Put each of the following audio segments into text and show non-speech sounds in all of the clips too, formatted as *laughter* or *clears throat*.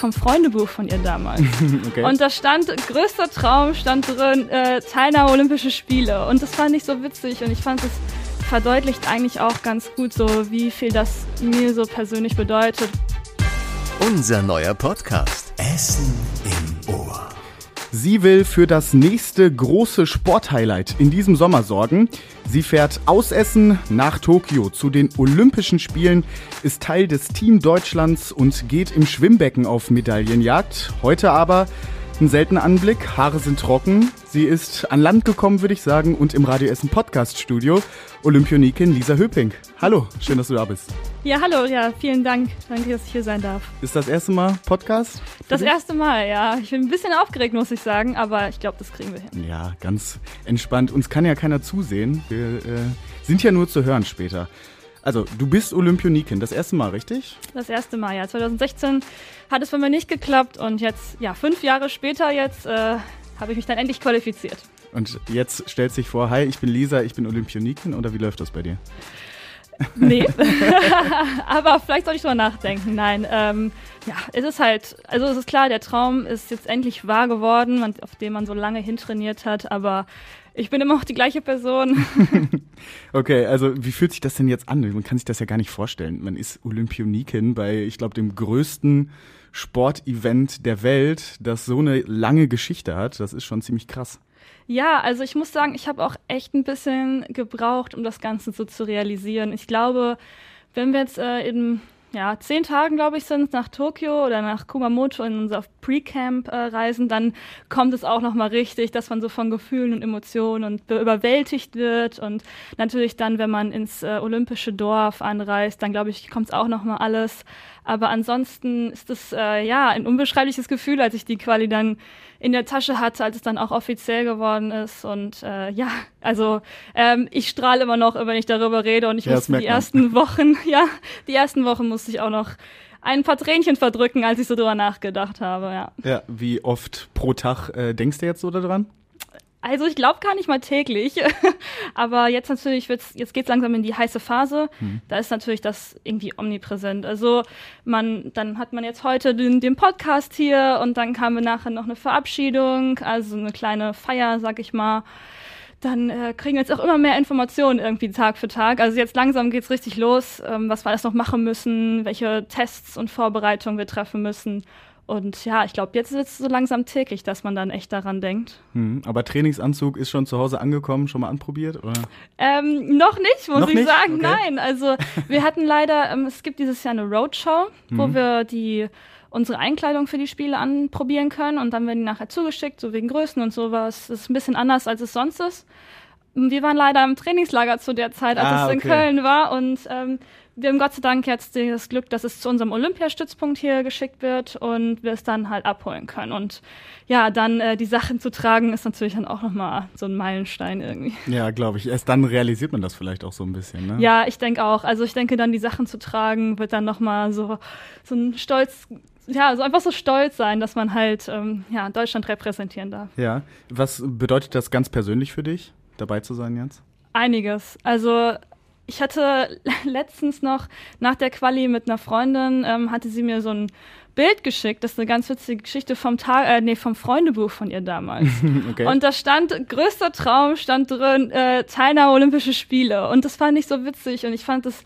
vom Freundebuch von ihr damals. *laughs* okay. Und da stand, größter Traum stand drin, äh, Teilnahme Olympische Spiele. Und das fand ich so witzig und ich fand es verdeutlicht eigentlich auch ganz gut so, wie viel das mir so persönlich bedeutet. Unser neuer Podcast. Essen Ohr. Sie will für das nächste große Sporthighlight in diesem Sommer sorgen. Sie fährt aus Essen nach Tokio zu den Olympischen Spielen, ist Teil des Team Deutschlands und geht im Schwimmbecken auf Medaillenjagd. Heute aber ein seltener Anblick, Haare sind trocken. Sie ist an Land gekommen, würde ich sagen, und im Radio Essen Podcast Studio. Olympionikin Lisa Höping. Hallo, schön, dass du da bist. Ja, hallo, ja, vielen Dank. Danke, dass ich hier sein darf. Ist das erste Mal Podcast? Das dich? erste Mal, ja. Ich bin ein bisschen aufgeregt, muss ich sagen, aber ich glaube, das kriegen wir hin. Ja, ganz entspannt. Uns kann ja keiner zusehen. Wir äh, sind ja nur zu hören später. Also, du bist Olympionikin, das erste Mal, richtig? Das erste Mal, ja. 2016 hat es bei mir nicht geklappt und jetzt, ja, fünf Jahre später jetzt äh, habe ich mich dann endlich qualifiziert. Und jetzt stellt sich vor, hi, ich bin Lisa, ich bin Olympionikin oder wie läuft das bei dir? Nee, *laughs* *laughs* aber vielleicht soll ich drüber nachdenken. Nein, ähm, ja, es ist halt, also es ist klar, der Traum ist jetzt endlich wahr geworden, auf den man so lange hintrainiert hat, aber ich bin immer noch die gleiche Person. *laughs* okay, also wie fühlt sich das denn jetzt an? Man kann sich das ja gar nicht vorstellen. Man ist Olympionikin bei, ich glaube, dem größten Sportevent der Welt, das so eine lange Geschichte hat. Das ist schon ziemlich krass. Ja, also ich muss sagen, ich habe auch echt ein bisschen gebraucht, um das Ganze so zu realisieren. Ich glaube, wenn wir jetzt äh, in ja, zehn Tagen, glaube ich, sind nach Tokio oder nach Kumamoto in unser Pre-Camp äh, reisen, dann kommt es auch nochmal richtig, dass man so von Gefühlen und Emotionen und überwältigt wird. Und natürlich dann, wenn man ins äh, olympische Dorf anreist, dann glaube ich, kommt es auch nochmal alles. Aber ansonsten ist es äh, ja ein unbeschreibliches Gefühl, als ich die Quali dann in der Tasche hatte, als es dann auch offiziell geworden ist. Und äh, ja, also ähm, ich strahle immer noch, wenn ich darüber rede. Und ich ja, musste die ersten Wochen, *laughs* ja, die ersten Wochen musste ich auch noch ein paar Tränchen verdrücken, als ich so drüber nachgedacht habe, ja. Ja, wie oft pro Tag äh, denkst du jetzt so daran? Also ich glaube gar nicht mal täglich, *laughs* aber jetzt natürlich wird's, jetzt geht's langsam in die heiße Phase. Hm. Da ist natürlich das irgendwie omnipräsent. Also man, dann hat man jetzt heute den, den Podcast hier und dann kam nachher noch eine Verabschiedung, also eine kleine Feier, sag ich mal dann äh, kriegen wir jetzt auch immer mehr Informationen irgendwie Tag für Tag. Also jetzt langsam geht's richtig los, ähm, was wir alles noch machen müssen, welche Tests und Vorbereitungen wir treffen müssen. Und ja, ich glaube, jetzt ist es so langsam täglich, dass man dann echt daran denkt. Hm, aber Trainingsanzug ist schon zu Hause angekommen, schon mal anprobiert? Oder? Ähm, noch nicht, muss noch ich nicht? sagen. Okay. Nein, also *laughs* wir hatten leider, ähm, es gibt dieses Jahr eine Roadshow, wo mhm. wir die unsere Einkleidung für die Spiele anprobieren können und dann werden die nachher zugeschickt, so wegen Größen und sowas. Das ist ein bisschen anders, als es sonst ist. Wir waren leider im Trainingslager zu der Zeit, als ah, es in okay. Köln war und ähm, wir haben Gott sei Dank jetzt das Glück, dass es zu unserem Olympiastützpunkt hier geschickt wird und wir es dann halt abholen können. Und ja, dann äh, die Sachen zu tragen, ist natürlich dann auch nochmal so ein Meilenstein irgendwie. Ja, glaube ich. Erst dann realisiert man das vielleicht auch so ein bisschen, ne? Ja, ich denke auch. Also ich denke dann, die Sachen zu tragen, wird dann nochmal so, so ein Stolz ja, so einfach so stolz sein, dass man halt ähm, ja, Deutschland repräsentieren darf. Ja, was bedeutet das ganz persönlich für dich, dabei zu sein jetzt? Einiges. Also ich hatte *laughs* letztens noch nach der Quali mit einer Freundin, ähm, hatte sie mir so ein Bild geschickt. Das ist eine ganz witzige Geschichte vom Tag, äh, nee, vom Freundebuch von ihr damals. *laughs* okay. Und da stand, größter Traum stand drin, äh, Teilnahme Olympische Spiele. Und das fand ich so witzig und ich fand das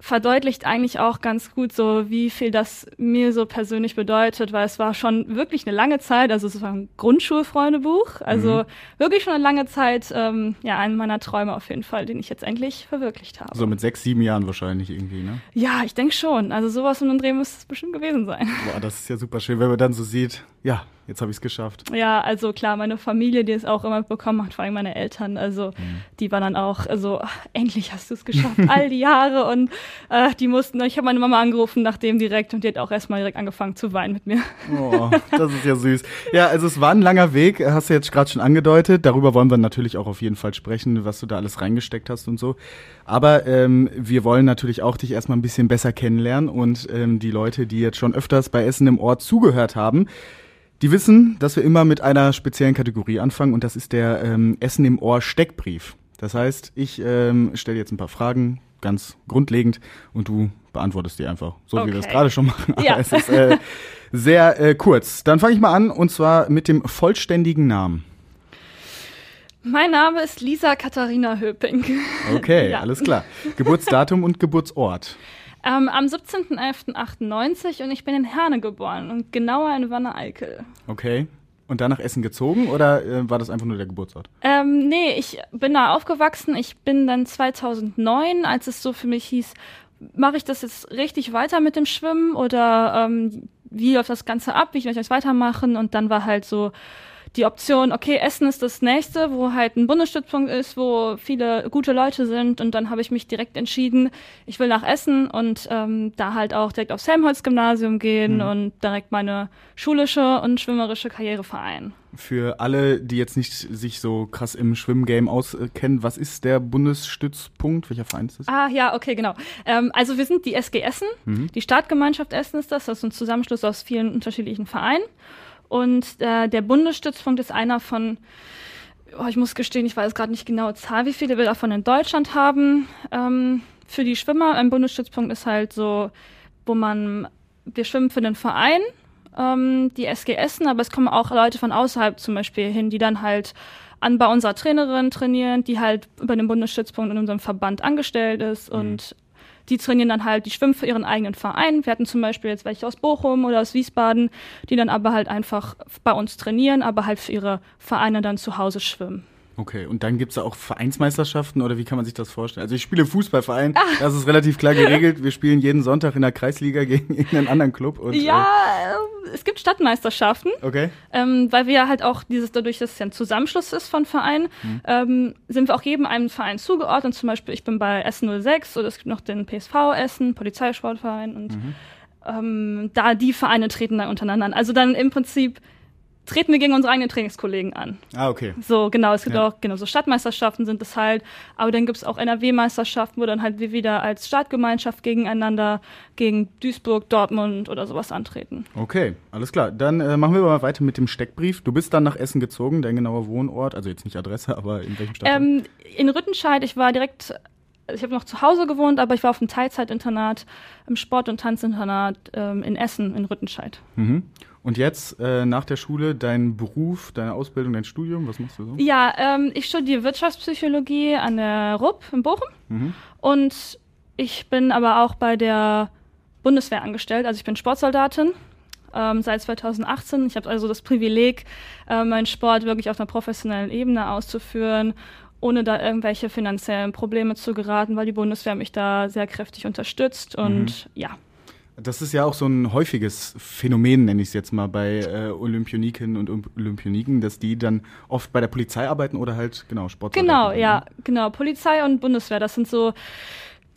verdeutlicht eigentlich auch ganz gut so, wie viel das mir so persönlich bedeutet, weil es war schon wirklich eine lange Zeit, also es war ein Grundschulfreundebuch, also mhm. wirklich schon eine lange Zeit, ähm, ja, einen meiner Träume auf jeden Fall, den ich jetzt endlich verwirklicht habe. So mit sechs, sieben Jahren wahrscheinlich irgendwie, ne? Ja, ich denke schon. Also sowas in einem Dreh muss es bestimmt gewesen sein. Boah, das ist ja super schön, wenn man dann so sieht, ja, jetzt habe ich es geschafft. Ja, also klar, meine Familie, die es auch immer bekommen hat, vor allem meine Eltern, also mhm. die waren dann auch, also endlich hast du es geschafft, *laughs* all die Jahre und äh, die mussten, ich habe meine Mama angerufen nachdem direkt und die hat auch erstmal direkt angefangen zu weinen mit mir. Oh, das ist ja süß. Ja, also es war ein langer Weg, hast du jetzt gerade schon angedeutet. Darüber wollen wir natürlich auch auf jeden Fall sprechen, was du da alles reingesteckt hast und so. Aber ähm, wir wollen natürlich auch dich erstmal ein bisschen besser kennenlernen und ähm, die Leute, die jetzt schon öfters bei Essen im Ort zugehört haben, die wissen, dass wir immer mit einer speziellen Kategorie anfangen und das ist der ähm, Essen im Ohr Steckbrief. Das heißt, ich ähm, stelle jetzt ein paar Fragen, ganz grundlegend, und du beantwortest die einfach, so Okay. wie wir es gerade schon machen. Aber Ja. es ist äh, sehr äh, kurz. Dann fange ich mal an und zwar mit dem vollständigen Namen. Mein Name ist Lisa Katharina Höping. Okay, *laughs* Ja. alles klar. Geburtsdatum und Geburtsort. Ähm, am 17.11.98 und ich bin in Herne geboren und genauer in Wanne-Eickel. Okay. Und dann nach Essen gezogen oder äh, war das einfach nur der Geburtsort? Ähm, nee, ich bin da aufgewachsen. Ich bin dann 2009, als es so für mich hieß, mache ich das jetzt richtig weiter mit dem Schwimmen oder ähm, wie läuft das Ganze ab, wie möchte ich das weitermachen? Und dann war halt so die Option, okay, Essen ist das nächste, wo halt ein Bundesstützpunkt ist, wo viele gute Leute sind. Und dann habe ich mich direkt entschieden, ich will nach Essen und ähm, da halt auch direkt aufs Helmholtz-Gymnasium gehen und direkt meine schulische und schwimmerische Karriere vereinen. Für alle, die jetzt nicht sich so krass im Schwimmgame auskennen, was ist der Bundesstützpunkt? Welcher Verein ist das? Ah, ja, okay, genau. Ähm, also wir sind die SG Essen, die Startgemeinschaft Essen ist das, das ist ein Zusammenschluss aus vielen unterschiedlichen Vereinen. Und äh, der Bundesstützpunkt ist einer von, oh, ich muss gestehen, ich weiß gerade nicht genau Zahl, wie viele wir davon in Deutschland haben. Ähm, für die Schwimmer, ein Bundesstützpunkt ist halt so, wo man, wir schwimmen für den Verein, ähm, die SG Essen, aber es kommen auch Leute von außerhalb zum Beispiel hin, die dann halt an bei unserer Trainerin trainieren, die halt über den Bundesstützpunkt in unserem Verband angestellt ist und die trainieren dann halt, die schwimmen für ihren eigenen Verein. Wir hatten zum Beispiel jetzt welche aus Bochum oder aus Wiesbaden, die dann aber halt einfach bei uns trainieren, aber halt für ihre Vereine dann zu Hause schwimmen. Okay, und dann gibt's da auch Vereinsmeisterschaften oder wie kann man sich das vorstellen? Also ich spiele Fußballverein, Ah. das ist relativ klar geregelt. Wir spielen jeden Sonntag in der Kreisliga gegen *laughs* irgendeinen anderen Club. Und, ja, äh, es gibt Stadtmeisterschaften. Okay. Ähm, weil wir ja halt auch dieses, dadurch, dass es ja ein Zusammenschluss ist von Vereinen, ähm, sind wir auch jedem einem Verein zugeordnet. Zum Beispiel, ich bin bei Essen 06 oder es gibt noch den PSV Essen, Polizeisportverein und ähm, da die Vereine treten dann untereinander an. Also dann im Prinzip treten wir gegen unsere eigenen Trainingskollegen an. Ah, okay. So, genau, es gibt Ja. auch, genau, so Stadtmeisterschaften sind es halt, aber dann gibt's auch NRW-Meisterschaften, wo dann halt wir wieder als Stadtgemeinschaft gegeneinander gegen Duisburg, Dortmund oder sowas antreten. Okay, alles klar. Dann äh, machen wir mal weiter mit dem Steckbrief. Du bist dann nach Essen gezogen, dein genauer Wohnort, also jetzt nicht Adresse, aber in welchem Stadtteil? Ähm, in Rüttenscheid, ich war direkt, ich habe noch zu Hause gewohnt, aber ich war auf einem Teilzeitinternat, im Sport- und Tanzinternat ähm, in Essen, in Rüttenscheid. Mhm. Und jetzt äh, nach der Schule dein Beruf, deine Ausbildung, dein Studium, was machst du so? Ja, ähm, ich studiere Wirtschaftspsychologie an der RUB in Bochum Mhm. und ich bin aber auch bei der Bundeswehr angestellt, also ich bin Sportsoldatin. Ähm, seit 2018. Ich habe also das Privileg, äh, meinen Sport wirklich auf einer professionellen Ebene auszuführen, ohne da irgendwelche finanziellen Probleme zu geraten, weil die Bundeswehr mich da sehr kräftig unterstützt. Und ja, Das ist ja auch so ein häufiges Phänomen, nenne ich es jetzt mal, bei äh, Olympioniken und Olympioniken, dass die dann oft bei der Polizei arbeiten oder halt, genau, Sportsoldaten. Genau, ja, ne? genau. Polizei und Bundeswehr, das sind so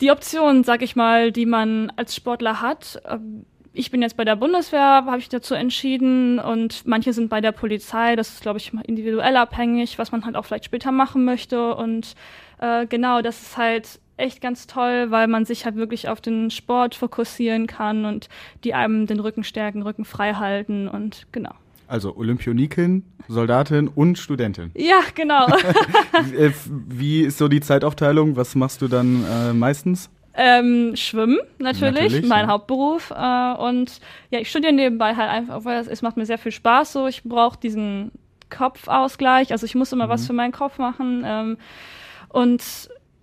die Optionen, sag ich mal, die man als Sportler hat. Ähm, Ich bin jetzt bei der Bundeswehr, habe ich dazu entschieden und manche sind bei der Polizei. Das ist, glaube ich, individuell abhängig, was man halt auch vielleicht später machen möchte. Und äh, genau, das ist halt echt ganz toll, weil man sich halt wirklich auf den Sport fokussieren kann und die einem den Rücken stärken, Rücken frei halten und genau. Also Olympioniken, Soldatin und Studentin. Ja, genau. *laughs* Äh, Wie ist so die Zeitaufteilung? Was machst du dann äh, meistens? Ähm, Schwimmen natürlich, Natürlich, mein ja. Hauptberuf. Äh, und ja, ich studiere nebenbei halt einfach, weil es, macht mir sehr viel Spaß. So, ich brauche diesen Kopfausgleich. Also ich muss immer was für meinen Kopf machen. Ähm, und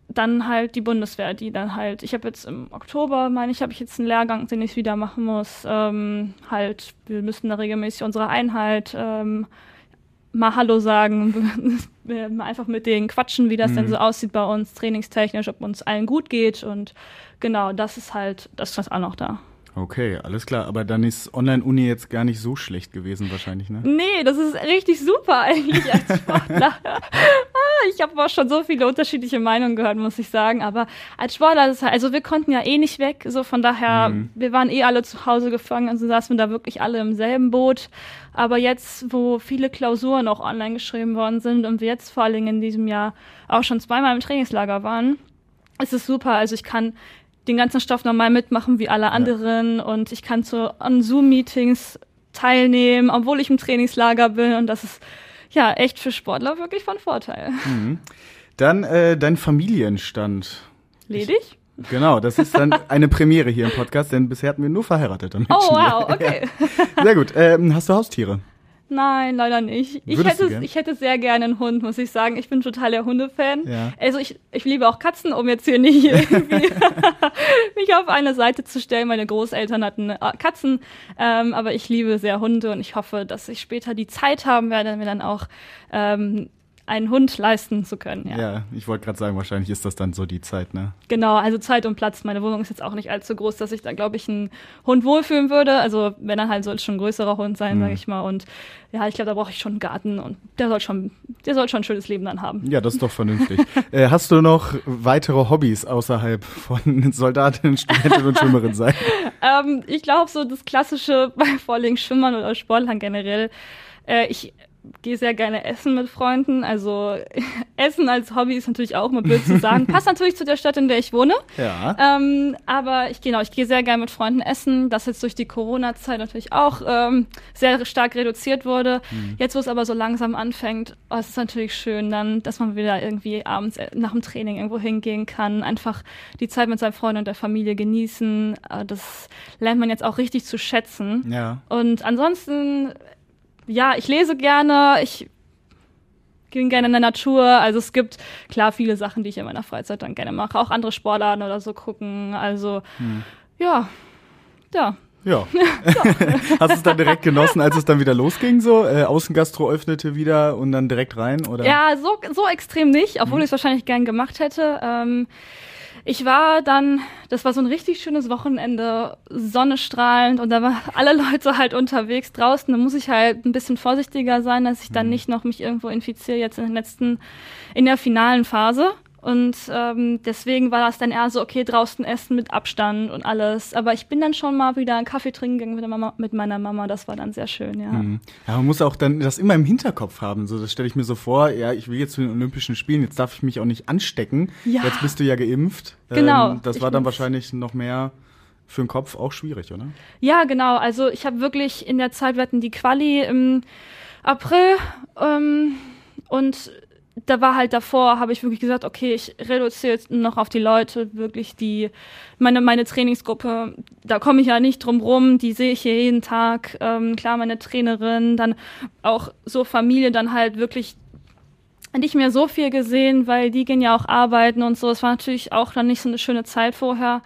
dann halt die Bundeswehr, die dann halt, ich habe jetzt im Oktober, meine ich, habe ich jetzt einen Lehrgang, den ich wieder machen muss. Ähm, halt, wir müssen da regelmäßig unsere Einheit ähm, mal Hallo sagen, *laughs* wir mal einfach mit denen quatschen, wie das denn so aussieht bei uns, trainingstechnisch, ob uns allen gut geht und genau, das ist halt, das ist auch noch da. Okay, alles klar. Aber dann ist Online-Uni jetzt gar nicht so schlecht gewesen wahrscheinlich, ne? Nee, das ist richtig super eigentlich als Sportler. *laughs* Ich habe auch schon so viele unterschiedliche Meinungen gehört, muss ich sagen. Aber als Sportler, ist halt, also wir konnten ja eh nicht weg. So von daher, wir waren eh alle zu Hause gefangen, also saßen wir da wirklich alle im selben Boot. Aber jetzt, wo viele Klausuren auch online geschrieben worden sind und wir jetzt vor allen Dingen in diesem Jahr auch schon zweimal im Trainingslager waren, ist es super. Also ich kann den ganzen Stoff normal mitmachen wie alle anderen und ich kann zu an Zoom-Meetings teilnehmen, obwohl ich im Trainingslager bin und das ist ja echt für Sportler wirklich von Vorteil. Dann äh, dein Familienstand. Ledig? Genau, das ist dann eine Premiere hier im Podcast, denn bisher hatten wir nur verheiratete Menschen. Oh, wow, okay. *laughs* Ja. Sehr gut. Ähm, hast du Haustiere? Nein, leider nicht. Ich Würdest hätte, ich hätte sehr gerne einen Hund, muss ich sagen. Ich bin total der Hundefan. Ja. Also ich, ich liebe auch Katzen, um jetzt hier nicht *laughs* irgendwie *laughs* mich auf eine Seite zu stellen. Meine Großeltern hatten äh, Katzen, ähm, aber ich liebe sehr Hunde und ich hoffe, dass ich später die Zeit haben werde, mir dann auch ähm, einen Hund leisten zu können. Ja. Ja, ich wollte gerade sagen, wahrscheinlich ist das dann so die Zeit, ne? Genau, also Zeit und Platz. Meine Wohnung ist jetzt auch nicht allzu groß, dass ich da, glaube ich, einen Hund wohlfühlen würde. Also wenn er halt soll es schon ein größerer Hund sein, Mhm. sage ich mal. Und ja, ich glaube, da brauche ich schon einen Garten und der soll schon, der soll schon ein schönes Leben dann haben. Ja, das ist doch vernünftig. *laughs* äh, hast du noch weitere Hobbys außerhalb von *laughs* Soldatin, Studentin und Schwimmerin sein? *laughs* Ähm, ich glaube, so das Klassische bei Vorliegen Schwimmern oder Sportlern generell. Äh, ich gehe sehr gerne essen mit Freunden. Also *laughs* Essen als Hobby ist natürlich auch mal blöd zu sagen. *laughs* Passt natürlich zu der Stadt, in der ich wohne. Ja. Ähm, aber ich genau, ich gehe sehr gerne mit Freunden essen, das jetzt durch die Corona-Zeit natürlich auch ähm, sehr stark reduziert wurde. Jetzt, wo es aber so langsam anfängt, oh, es ist natürlich schön dann, dass man wieder irgendwie abends äh, nach dem Training irgendwo hingehen kann, einfach die Zeit mit seinen Freunden und der Familie genießen. Äh, das lernt man jetzt auch richtig zu schätzen. Ja. Und ansonsten, ja, ich lese gerne, ich gehe gerne in der Natur. Also es gibt klar viele Sachen, die ich in meiner Freizeit dann gerne mache. Auch andere Sportarten oder so gucken. Also ja, ja. Ja. *laughs* *laughs* Hast du es dann direkt genossen, als es dann wieder losging, so? Äh, Außengastro öffnete wieder und dann direkt rein, oder? Ja, so, so extrem nicht, obwohl ich es wahrscheinlich gern gemacht hätte. Ähm, ich war dann, das war so ein richtig schönes Wochenende, sonnenstrahlend und da waren *laughs* alle Leute halt unterwegs draußen. Da muss ich halt ein bisschen vorsichtiger sein, dass ich dann nicht noch mich irgendwo infiziere jetzt in den letzten, in der finalen Phase. Und ähm, deswegen war das dann eher so, okay, draußen essen mit Abstand und alles. Aber ich bin dann schon mal wieder einen Kaffee trinken gegangen mit, Mama, mit meiner Mama. Das war dann sehr schön, ja. Mhm. Ja, man muss auch dann das immer im Hinterkopf haben. So, das stelle ich mir so vor, ja, ich will jetzt zu den Olympischen Spielen, jetzt darf ich mich auch nicht anstecken. Ja. Jetzt bist du ja geimpft. Genau. Ähm, das war dann wahrscheinlich noch mehr für den Kopf auch schwierig, oder? Ja, genau. Also ich habe wirklich in der Zeit, wir hatten die Quali im April ähm, und da war halt davor, habe ich wirklich gesagt, okay, ich reduziere jetzt noch auf die Leute, wirklich die, meine, meine Trainingsgruppe, da komme ich ja nicht drum rum, die sehe ich hier jeden Tag, ähm, klar, meine Trainerin, dann auch so Familie, dann halt wirklich nicht mehr so viel gesehen, weil die gehen ja auch arbeiten und so. Es war natürlich auch dann nicht so eine schöne Zeit vorher.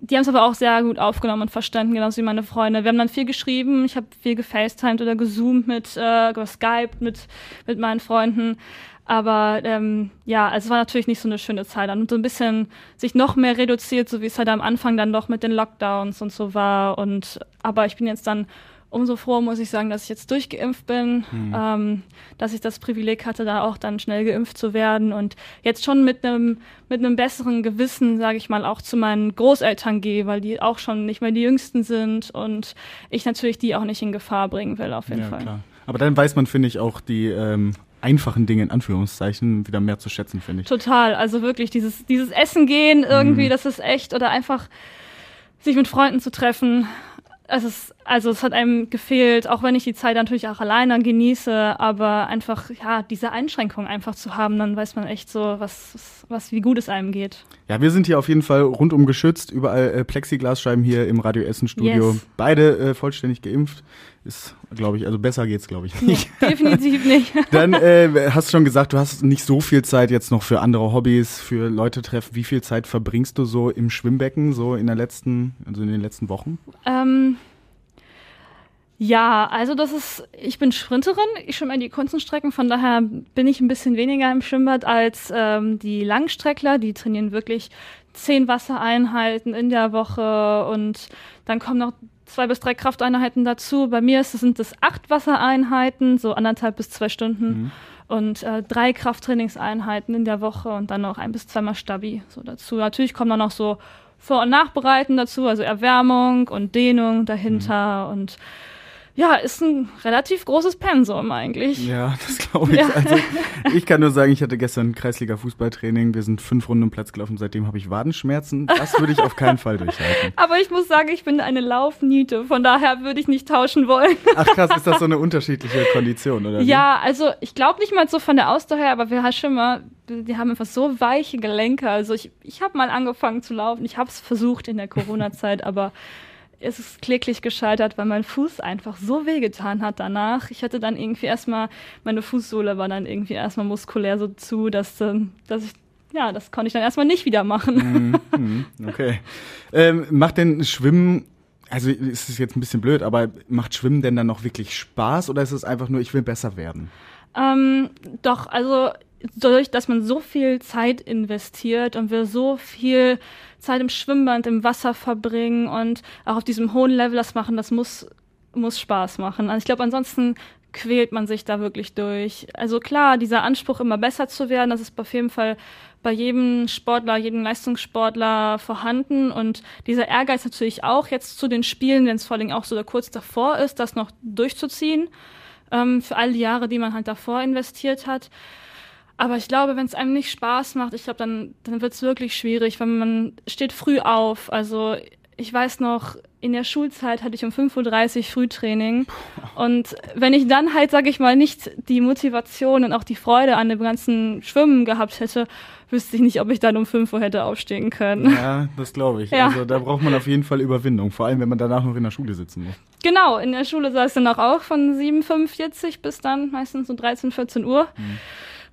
Die haben es aber auch sehr gut aufgenommen und verstanden, genauso wie meine Freunde. Wir haben dann viel geschrieben, ich habe viel gefacetimed oder gezoomt mit, äh, geskypt mit, mit meinen Freunden. Aber ähm, ja, also es war natürlich nicht so eine schöne Zeit. Dann so ein bisschen sich noch mehr reduziert, so wie es halt am Anfang dann doch mit den Lockdowns und so war. Und aber ich bin jetzt dann umso froh, muss ich sagen, dass ich jetzt durchgeimpft bin, ähm, dass ich das Privileg hatte, da auch dann schnell geimpft zu werden und jetzt schon mit einem mit einem besseren Gewissen, sage ich mal, auch zu meinen Großeltern gehe, weil die auch schon nicht mehr die Jüngsten sind und ich natürlich die auch nicht in Gefahr bringen will, auf jeden ja, Fall. klar. Aber dann weiß man, finde ich, auch die ähm, einfachen Dinge in Anführungszeichen wieder mehr zu schätzen, finde ich. Total, also wirklich dieses dieses Essen gehen irgendwie, das ist echt oder einfach sich mit Freunden zu treffen. Es ist, also es hat einem gefehlt, auch wenn ich die Zeit natürlich auch alleine genieße, aber einfach, ja, diese Einschränkung einfach zu haben, dann weiß man echt so, was, was, wie gut es einem geht. Ja, wir sind hier auf jeden Fall rundum geschützt, überall äh, Plexiglasscheiben hier im Radio Essen Studio. Yes. Beide äh, vollständig geimpft. Ist, glaube ich, also besser geht's, glaube ich, nicht. *laughs* Definitiv nicht. *laughs* Dann äh, hast du schon gesagt, du hast nicht so viel Zeit jetzt noch für andere Hobbys, für Leute treffen. Wie viel Zeit verbringst du so im Schwimmbecken, so in der letzten, also in den letzten Wochen? Ähm, ja, also das ist, ich bin Sprinterin, ich schwimme die kurzen Strecken, von daher bin ich ein bisschen weniger im Schwimmbad als ähm, die Langstreckler, die trainieren wirklich zehn Wassereinheiten in der Woche und dann kommen noch zwei bis drei Krafteinheiten dazu. Bei mir sind es acht Wassereinheiten, so anderthalb bis zwei Stunden und äh, drei Krafttrainingseinheiten in der Woche und dann noch ein bis zweimal Stabi so dazu. Natürlich kommen dann noch so Vor- und Nachbereiten dazu, also Erwärmung und Dehnung dahinter und ja, ist ein relativ großes Pensum eigentlich. Ja, *laughs* das glaube ich. Ja. Also *laughs* ich kann nur sagen, ich hatte gestern Kreisliga-Fußballtraining. Wir sind fünf Runden um Platz gelaufen. Seitdem habe ich Wadenschmerzen. Das würde ich auf keinen Fall durchhalten. *laughs* Aber ich muss sagen, ich bin eine Laufniete. Von daher würde ich nicht tauschen wollen. Ach krass, ist das so eine unterschiedliche Kondition, oder? Ja, also ich glaube nicht mal so von der Ausdauer her, aber wir haben schon mal, die haben einfach so weiche Gelenke. Also ich, ich habe mal angefangen zu laufen. Ich habe es versucht in der Corona-Zeit, aber es ist kläglich gescheitert, weil mein Fuß einfach so wehgetan hat danach. Ich hatte dann irgendwie erstmal, meine Fußsohle war dann irgendwie erstmal muskulär so zu, dass, dass ich, ja, das konnte ich dann erstmal nicht wieder machen. Mhm, *laughs* mhm, okay. Ähm, macht denn Schwimmen, also ist es jetzt ein bisschen blöd, aber macht Schwimmen denn dann noch wirklich Spaß oder ist es einfach nur, ich will besser werden? Ähm, doch, also dadurch, dass man so viel Zeit investiert und wir so viel Zeit im Schwimmbad, im Wasser verbringen und auch auf diesem hohen Level das machen, das muss, muss Spaß machen. Also ich glaube, ansonsten quält man sich da wirklich durch. Also klar, dieser Anspruch, immer besser zu werden, das ist auf jeden Fall bei jedem Sportler, jedem Leistungssportler vorhanden. Und dieser Ehrgeiz natürlich auch jetzt zu den Spielen, wenn es vor allem auch so kurz davor ist, das noch durchzuziehen, ähm, für all die Jahre, die man halt davor investiert hat. Aber ich glaube, wenn es einem nicht Spaß macht, ich glaube, dann, dann wird es wirklich schwierig, weil man steht früh auf. Also ich weiß noch, in der Schulzeit hatte ich um 5.30 Uhr Frühtraining. *laughs* Und wenn ich dann halt, sage ich mal, nicht die Motivation und auch die Freude an dem ganzen Schwimmen gehabt hätte, wüsste ich nicht, ob ich dann um 5 Uhr hätte aufstehen können. Ja, das glaube ich. *laughs* Ja. Also da braucht man auf jeden Fall Überwindung, vor allem wenn man danach noch in der Schule sitzen muss. Genau, in der Schule saß dann auch von 7.45 bis dann meistens um 13, 14 Uhr. Hm.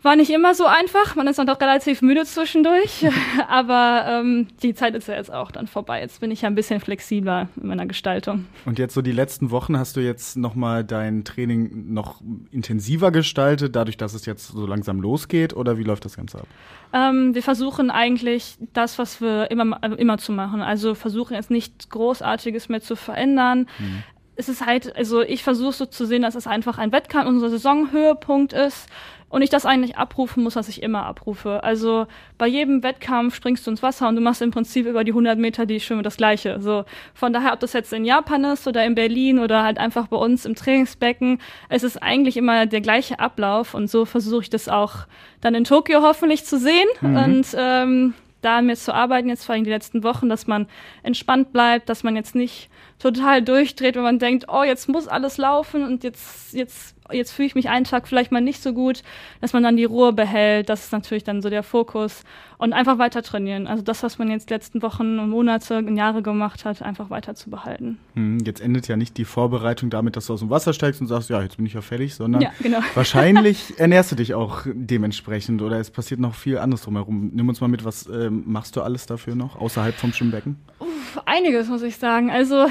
War nicht immer so einfach, man ist dann doch relativ müde zwischendurch, *laughs* aber ähm, die Zeit ist ja jetzt auch dann vorbei. Jetzt bin ich ja ein bisschen flexibler in meiner Gestaltung. Und jetzt so die letzten Wochen hast du jetzt nochmal dein Training noch intensiver gestaltet, dadurch, dass es jetzt so langsam losgeht oder wie läuft das Ganze ab? Ähm, wir versuchen eigentlich das, was wir immer, also immer zu machen. Also versuchen jetzt nicht Großartiges mehr zu verändern. Mhm es ist halt, also ich versuche so zu sehen, dass es einfach ein Wettkampf, unser Saisonhöhepunkt ist und ich das eigentlich abrufen muss, was ich immer abrufe. Also bei jedem Wettkampf springst du ins Wasser und du machst im Prinzip über die 100 Meter die Schwimme das Gleiche. So von daher, ob das jetzt in Japan ist oder in Berlin oder halt einfach bei uns im Trainingsbecken, es ist eigentlich immer der gleiche Ablauf und so versuche ich das auch dann in Tokio hoffentlich zu sehen mhm. und ähm, da mir zu arbeiten, jetzt vor allem die letzten Wochen, dass man entspannt bleibt, dass man jetzt nicht total durchdreht, wenn man denkt, oh, jetzt muss alles laufen und jetzt, jetzt, jetzt fühle ich mich einen Tag vielleicht mal nicht so gut, dass man dann die Ruhe behält. Das ist natürlich dann so der Fokus. Und einfach weiter trainieren. Also das, was man jetzt die letzten Wochen und Monate und Jahre gemacht hat, einfach weiter zu behalten. Hm, jetzt endet ja nicht die Vorbereitung damit, dass du aus dem Wasser steigst und sagst, ja, jetzt bin ich ja fertig, sondern ja, genau. *laughs* wahrscheinlich ernährst du dich auch dementsprechend oder es passiert noch viel anderes drumherum. Nimm uns mal mit, was ähm, machst du alles dafür noch, außerhalb vom Schwimmbecken? Uff, einiges, muss ich sagen. Also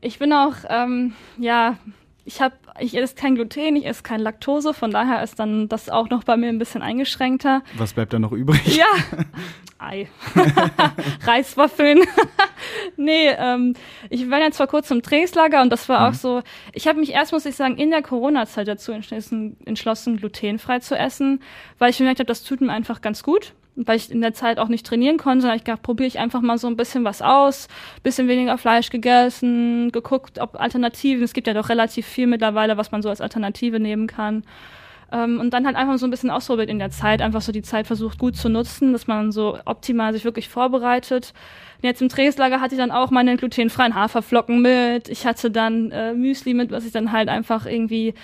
ich bin auch, ähm, ja, ich habe, ich esse kein Gluten, ich esse kein Laktose, von daher ist dann das auch noch bei mir ein bisschen eingeschränkter. Was bleibt da noch übrig? Ja, *laughs* Ei. *laughs* Reiswaffeln. *laughs* nee, ähm, ich war jetzt vor kurzem im Trainingslager und das war mhm. auch so, ich habe mich erst, muss ich sagen, in der Corona-Zeit dazu entschlossen, entschlossen, glutenfrei zu essen, weil ich gemerkt habe, das tut mir einfach ganz gut weil ich in der Zeit auch nicht trainieren konnte, habe ich gedacht, probiere ich einfach mal so ein bisschen was aus, bisschen weniger Fleisch gegessen, geguckt, ob Alternativen, es gibt ja doch relativ viel mittlerweile, was man so als Alternative nehmen kann. Ähm, und dann halt einfach so ein bisschen ausprobiert in der Zeit, einfach so die Zeit versucht gut zu nutzen, dass man so optimal sich wirklich vorbereitet. Und jetzt im Trainingslager hatte ich dann auch meine glutenfreien Haferflocken mit. Ich hatte dann äh, Müsli mit, was ich dann halt einfach irgendwie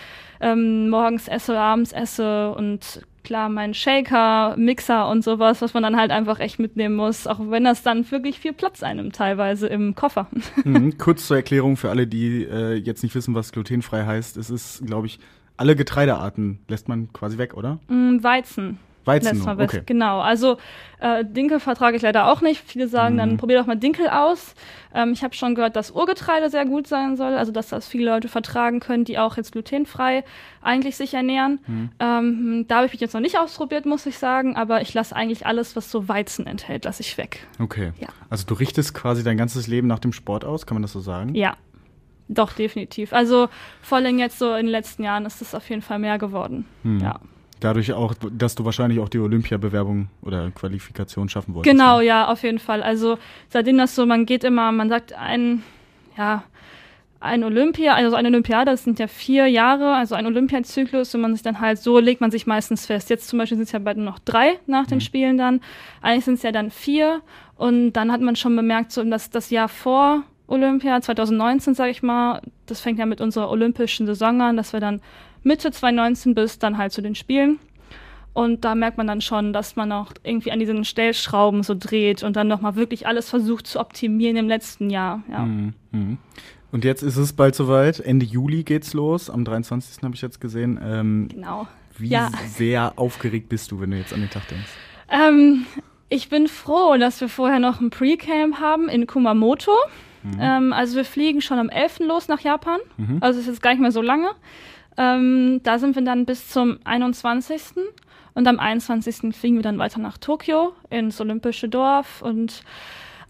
ähm, morgens esse, abends esse und klar, mein Shaker, Mixer und sowas, was man dann halt einfach echt mitnehmen muss, auch wenn das dann wirklich viel Platz einnimmt, teilweise im Koffer. *laughs* Mhm, kurz zur Erklärung für alle, die äh, jetzt nicht wissen, was glutenfrei heißt. Es ist, glaube ich, alle Getreidearten lässt man quasi weg, oder? Mm, Weizen. Weizen nur, okay. Genau, also äh, Dinkel vertrage ich leider auch nicht. Viele sagen, mhm. dann probier doch mal Dinkel aus. Ähm, ich habe schon gehört, dass Urgetreide sehr gut sein soll, also dass das viele Leute vertragen können, die auch jetzt glutenfrei eigentlich sich ernähren. Mhm. Ähm, da habe ich mich jetzt noch nicht ausprobiert, muss ich sagen, aber ich lasse eigentlich alles, was so Weizen enthält, lasse ich weg. Okay. Ja. Also du richtest quasi dein ganzes Leben nach dem Sport aus, kann man das so sagen? Ja, doch, definitiv. Also vor allem jetzt so in den letzten Jahren ist es auf jeden Fall mehr geworden. Hm. Ja. Dadurch auch, dass du wahrscheinlich auch die Olympiabewerbung oder Qualifikation schaffen wolltest. Genau, ne? ja, auf jeden Fall. Also seitdem das so, man geht immer, man sagt ein, ja, ein Olympia, also eine Olympiade, das sind ja vier Jahre, also ein Olympiazyklus und man sich dann halt, so legt man sich meistens fest. Jetzt zum Beispiel sind es ja bald nur noch drei nach den mhm. Spielen dann. Eigentlich sind es ja dann vier und dann hat man schon bemerkt, so dass das Jahr vor Olympia, 2019 sage ich mal, das fängt ja mit unserer olympischen Saison an, dass wir dann Mitte 2019 bis dann halt zu den Spielen. Und da merkt man dann schon, dass man auch irgendwie an diesen Stellschrauben so dreht und dann nochmal wirklich alles versucht zu optimieren im letzten Jahr. Ja. Mhm. mhm. Und jetzt ist es bald soweit. Ende Juli geht's los. Am 23. habe ich jetzt gesehen. Ähm, genau. Wie ja. sehr aufgeregt bist du, wenn du jetzt an den Tag denkst? Ähm, ich bin froh, dass wir vorher noch ein Pre-Camp haben in Kumamoto. Mhm. Ähm, also wir fliegen schon am 11. los nach Japan. Mhm. Also es ist gar nicht mehr so lange. Ähm, da sind wir dann bis zum 21. Und am 21. fliegen wir dann weiter nach Tokio ins Olympische Dorf und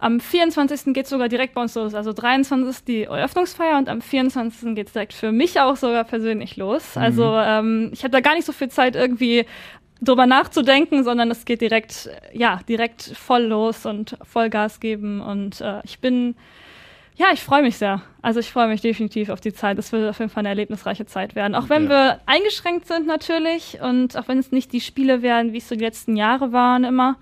am 24. geht es sogar direkt bei uns los. Also 23. die Eröffnungsfeier und am 24. geht es direkt für mich auch sogar persönlich los. Mhm. Also ähm, ich habe da gar nicht so viel Zeit irgendwie drüber nachzudenken, sondern es geht direkt, ja, direkt voll los und Vollgas geben. Und äh, ich bin, ja, ich freue mich sehr. Also ich freue mich definitiv auf die Zeit. Es wird auf jeden Fall eine erlebnisreiche Zeit werden. Auch wenn ja. wir eingeschränkt sind natürlich und auch wenn es nicht die Spiele werden, wie es so die letzten Jahre waren immer.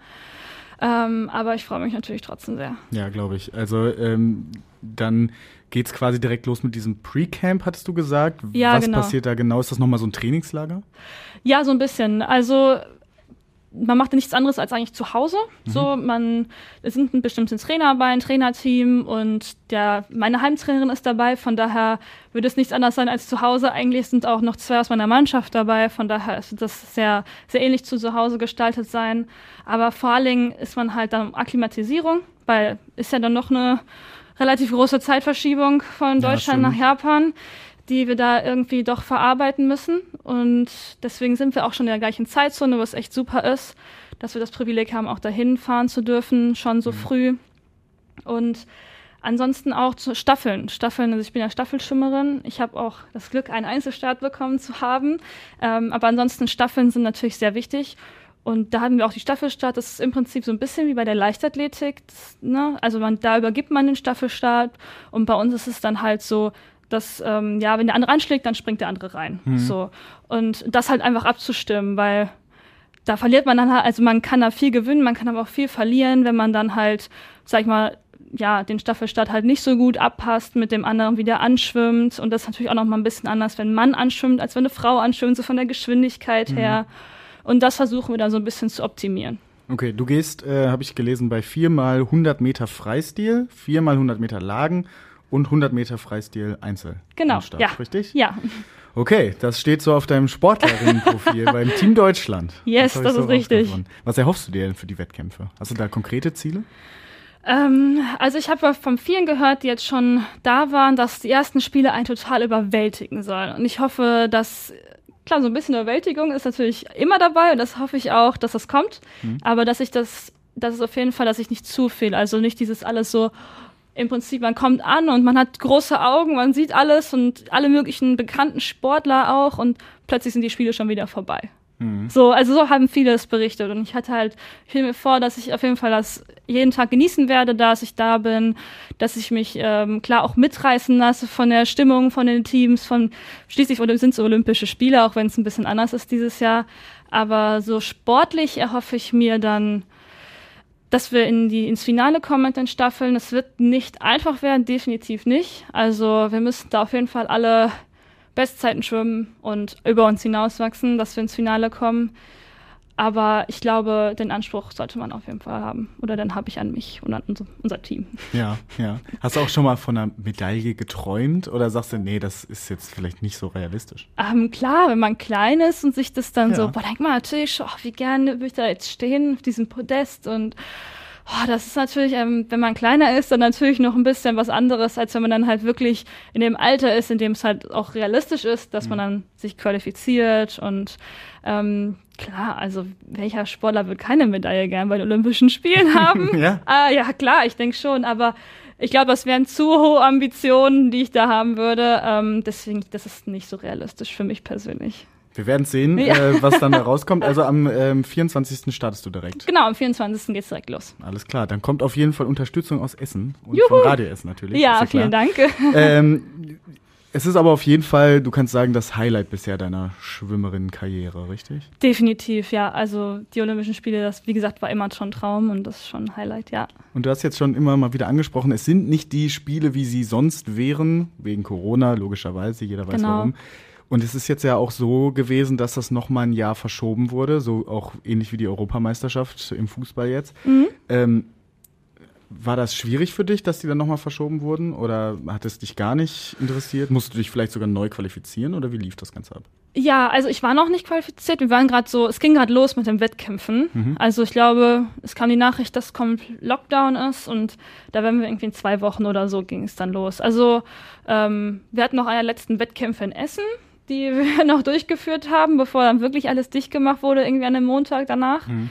Ähm, aber ich freue mich natürlich trotzdem sehr. Ja, glaube ich. Also ähm, dann geht es quasi direkt los mit diesem Pre-Camp, hattest du gesagt. Ja, Was genau. passiert da genau? Ist das nochmal so ein Trainingslager? Ja, so ein bisschen. Also man macht nichts anderes als eigentlich zu Hause. Mhm. So, man, es sind ein bestimmtes Trainer dabei, ein Trainerteam und der, meine Heimtrainerin ist dabei. Von daher würde es nichts anderes sein als zu Hause. Eigentlich sind auch noch zwei aus meiner Mannschaft dabei. Von daher ist das sehr, sehr ähnlich zu zu Hause gestaltet sein. Aber vor allen Dingen ist man halt dann Akklimatisierung, weil ist ja dann noch eine relativ große Zeitverschiebung von Deutschland ja, nach Japan die wir da irgendwie doch verarbeiten müssen. Und deswegen sind wir auch schon in der gleichen Zeitzone, was echt super ist, dass wir das Privileg haben, auch dahin fahren zu dürfen, schon so mhm. früh. Und ansonsten auch zu Staffeln. Staffeln, also ich bin ja Staffelschimmerin. Ich habe auch das Glück, einen Einzelstart bekommen zu haben. Ähm, aber ansonsten Staffeln sind natürlich sehr wichtig. Und da haben wir auch die Staffelstart. Das ist im Prinzip so ein bisschen wie bei der Leichtathletik. Das, ne? Also man, da übergibt man den Staffelstart. Und bei uns ist es dann halt so, dass ähm, ja, wenn der andere anschlägt, dann springt der andere rein. Mhm. So und das halt einfach abzustimmen, weil da verliert man dann halt, also man kann da viel gewinnen, man kann aber auch viel verlieren, wenn man dann halt, sag ich mal, ja, den Staffelstart halt nicht so gut abpasst mit dem anderen, wie der anschwimmt. Und das ist natürlich auch noch mal ein bisschen anders, wenn ein Mann anschwimmt, als wenn eine Frau anschwimmt, so von der Geschwindigkeit mhm. her. Und das versuchen wir dann so ein bisschen zu optimieren. Okay, du gehst, äh, habe ich gelesen, bei viermal 100 Meter Freistil, viermal 100 Meter Lagen und 100 Meter Freistil Einzel. Genau, Start, ja. Richtig? Ja. Okay, das steht so auf deinem Sportlerinnenprofil *laughs* beim Team Deutschland. Yes, das, das so ist richtig. Was erhoffst du dir denn für die Wettkämpfe? Hast du da konkrete Ziele? Ähm, also ich habe von vielen gehört, die jetzt schon da waren, dass die ersten Spiele einen total überwältigen sollen. Und ich hoffe, dass klar, so ein bisschen Überwältigung ist natürlich immer dabei und das hoffe ich auch, dass das kommt. Mhm. Aber dass ich das, das ist auf jeden Fall, dass ich nicht zu viel, also nicht dieses alles so, im Prinzip, man kommt an und man hat große Augen, man sieht alles und alle möglichen bekannten Sportler auch und plötzlich sind die Spiele schon wieder vorbei. Mhm. So, also so haben viele es berichtet und ich hatte halt, ich mir vor, dass ich auf jeden Fall das jeden Tag genießen werde, dass ich da bin, dass ich mich ähm, klar auch mitreißen lasse von der Stimmung, von den Teams, von schließlich sind es Olympische Spiele, auch wenn es ein bisschen anders ist dieses Jahr. Aber so sportlich erhoffe ich mir dann dass wir in die, ins Finale kommen mit den Staffeln. Es wird nicht einfach werden, definitiv nicht. Also wir müssen da auf jeden Fall alle Bestzeiten schwimmen und über uns hinauswachsen, dass wir ins Finale kommen. Aber ich glaube, den Anspruch sollte man auf jeden Fall haben. Oder dann habe ich an mich und an unser, unser, Team. Ja, ja. Hast du auch schon mal von einer Medaille geträumt oder sagst du, nee, das ist jetzt vielleicht nicht so realistisch? Ähm, klar, wenn man klein ist und sich das dann ja. so, boah, denk mal natürlich, oh, wie gerne würde ich da jetzt stehen auf diesem Podest und oh, das ist natürlich, ähm, wenn man kleiner ist, dann natürlich noch ein bisschen was anderes, als wenn man dann halt wirklich in dem Alter ist, in dem es halt auch realistisch ist, dass mhm. man dann sich qualifiziert und ähm, klar, also welcher Sportler wird keine Medaille gern bei den Olympischen Spielen *laughs* haben? ja. Ah, ja, klar, ich denke schon, aber ich glaube, das wären zu hohe Ambitionen, die ich da haben würde. Ähm, deswegen, das ist nicht so realistisch für mich persönlich. Wir werden sehen, ja. äh, was dann da *laughs* rauskommt. Also am ähm, 24. startest du direkt. Genau, am 24. geht's direkt los. Alles klar, dann kommt auf jeden Fall Unterstützung aus Essen und Juhu. von Radio Essen natürlich. Ja, ja vielen Dank. Ähm, es ist aber auf jeden Fall, du kannst sagen, das Highlight bisher deiner Schwimmerinnenkarriere, richtig? Definitiv, ja. Also die Olympischen Spiele, das wie gesagt war immer schon ein Traum und das ist schon ein Highlight, ja. Und du hast jetzt schon immer mal wieder angesprochen, es sind nicht die Spiele, wie sie sonst wären, wegen Corona, logischerweise, jeder weiß genau. warum. Und es ist jetzt ja auch so gewesen, dass das nochmal ein Jahr verschoben wurde, so auch ähnlich wie die Europameisterschaft im Fußball jetzt. Mhm. Ähm, war das schwierig für dich, dass die dann nochmal verschoben wurden? Oder hat es dich gar nicht interessiert? Musst du dich vielleicht sogar neu qualifizieren oder wie lief das Ganze ab? Ja, also ich war noch nicht qualifiziert. Wir waren gerade so, es ging gerade los mit den Wettkämpfen. Mhm. Also ich glaube, es kam die Nachricht, dass kommt Lockdown ist und da werden wir irgendwie in zwei Wochen oder so ging es dann los. Also ähm, wir hatten noch einer letzten Wettkämpfe in Essen, die *laughs* wir noch durchgeführt haben, bevor dann wirklich alles dicht gemacht wurde, irgendwie an dem Montag danach. Mhm.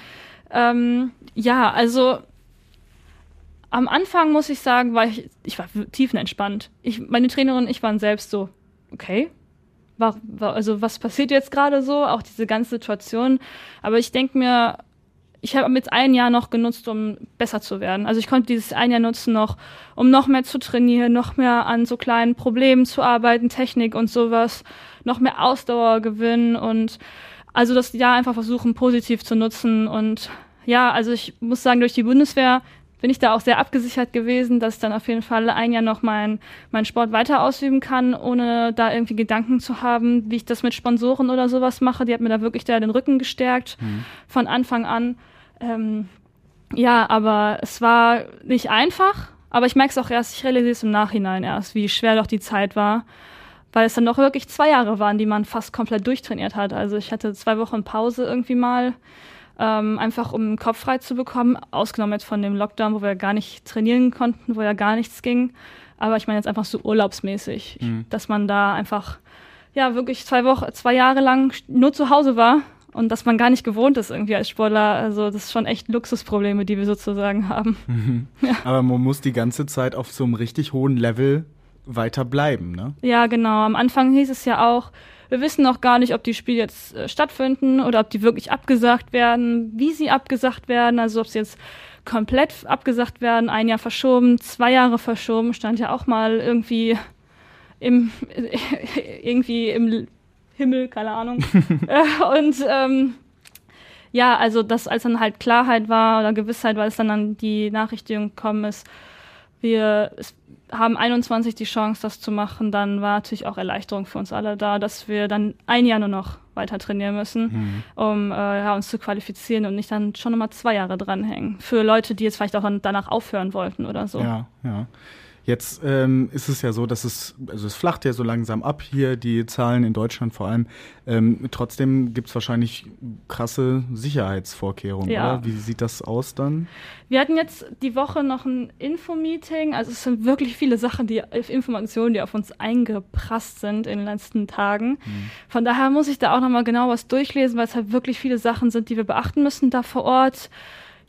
Ähm, ja, also am Anfang muss ich sagen, war ich, ich war tiefenentspannt. Ich, meine Trainerin und ich waren selbst so, okay, war, war, also was passiert jetzt gerade so, auch diese ganze Situation. Aber ich denke mir, ich habe jetzt ein Jahr noch genutzt, um besser zu werden. Also ich konnte dieses ein Jahr nutzen noch, um noch mehr zu trainieren, noch mehr an so kleinen Problemen zu arbeiten, Technik und sowas, noch mehr Ausdauer gewinnen und also das Jahr einfach versuchen, positiv zu nutzen. Und ja, also ich muss sagen, durch die Bundeswehr bin ich da auch sehr abgesichert gewesen, dass ich dann auf jeden Fall ein Jahr noch meinen mein Sport weiter ausüben kann, ohne da irgendwie Gedanken zu haben, wie ich das mit Sponsoren oder sowas mache. Die hat mir da wirklich da den Rücken gestärkt mhm. von Anfang an. Ähm, ja, aber es war nicht einfach, aber ich merke es auch erst, ich realisiere es im Nachhinein erst, wie schwer doch die Zeit war, weil es dann doch wirklich zwei Jahre waren, die man fast komplett durchtrainiert hat. Also ich hatte zwei Wochen Pause irgendwie mal ähm, einfach um den Kopf frei zu bekommen, ausgenommen jetzt von dem Lockdown, wo wir gar nicht trainieren konnten, wo ja gar nichts ging. Aber ich meine jetzt einfach so urlaubsmäßig, mhm. dass man da einfach ja wirklich zwei Wochen, zwei Jahre lang nur zu Hause war und dass man gar nicht gewohnt ist irgendwie als Sportler. Also das ist schon echt Luxusprobleme, die wir sozusagen haben. *laughs* Mhm. Ja. Aber man muss die ganze Zeit auf so einem richtig hohen Level weiter bleiben, ne? Ja, genau. Am Anfang hieß es ja auch, wir wissen noch gar nicht, ob die Spiele jetzt äh, stattfinden oder ob die wirklich abgesagt werden, wie sie abgesagt werden, also ob sie jetzt komplett abgesagt werden, ein Jahr verschoben, zwei Jahre verschoben, stand ja auch mal irgendwie im *laughs* irgendwie im Himmel, keine Ahnung. *laughs* Äh, und ähm, ja, also das, als dann halt Klarheit war oder Gewissheit, weil es dann an die Nachrichtigung gekommen ist, wir, es haben 21 die Chance, das zu machen, dann war natürlich auch Erleichterung für uns alle da, dass wir dann ein Jahr nur noch weiter trainieren müssen, mhm. um äh, ja, uns zu qualifizieren und nicht dann schon nochmal zwei Jahre dranhängen. Für Leute, die jetzt vielleicht auch danach aufhören wollten oder so. Ja, ja. Jetzt ähm, ist es ja so, dass es, also es flacht ja so langsam ab hier, die Zahlen in Deutschland vor allem. Ähm, trotzdem gibt es wahrscheinlich krasse Sicherheitsvorkehrungen, ja. oder? Wie sieht das aus dann? Wir hatten jetzt die Woche noch ein Infomeeting. Also es sind wirklich viele Sachen, die Informationen, die auf uns eingeprasst sind in den letzten Tagen. Mhm. Von daher muss ich da auch nochmal genau was durchlesen, weil es halt wirklich viele Sachen sind, die wir beachten müssen da vor Ort.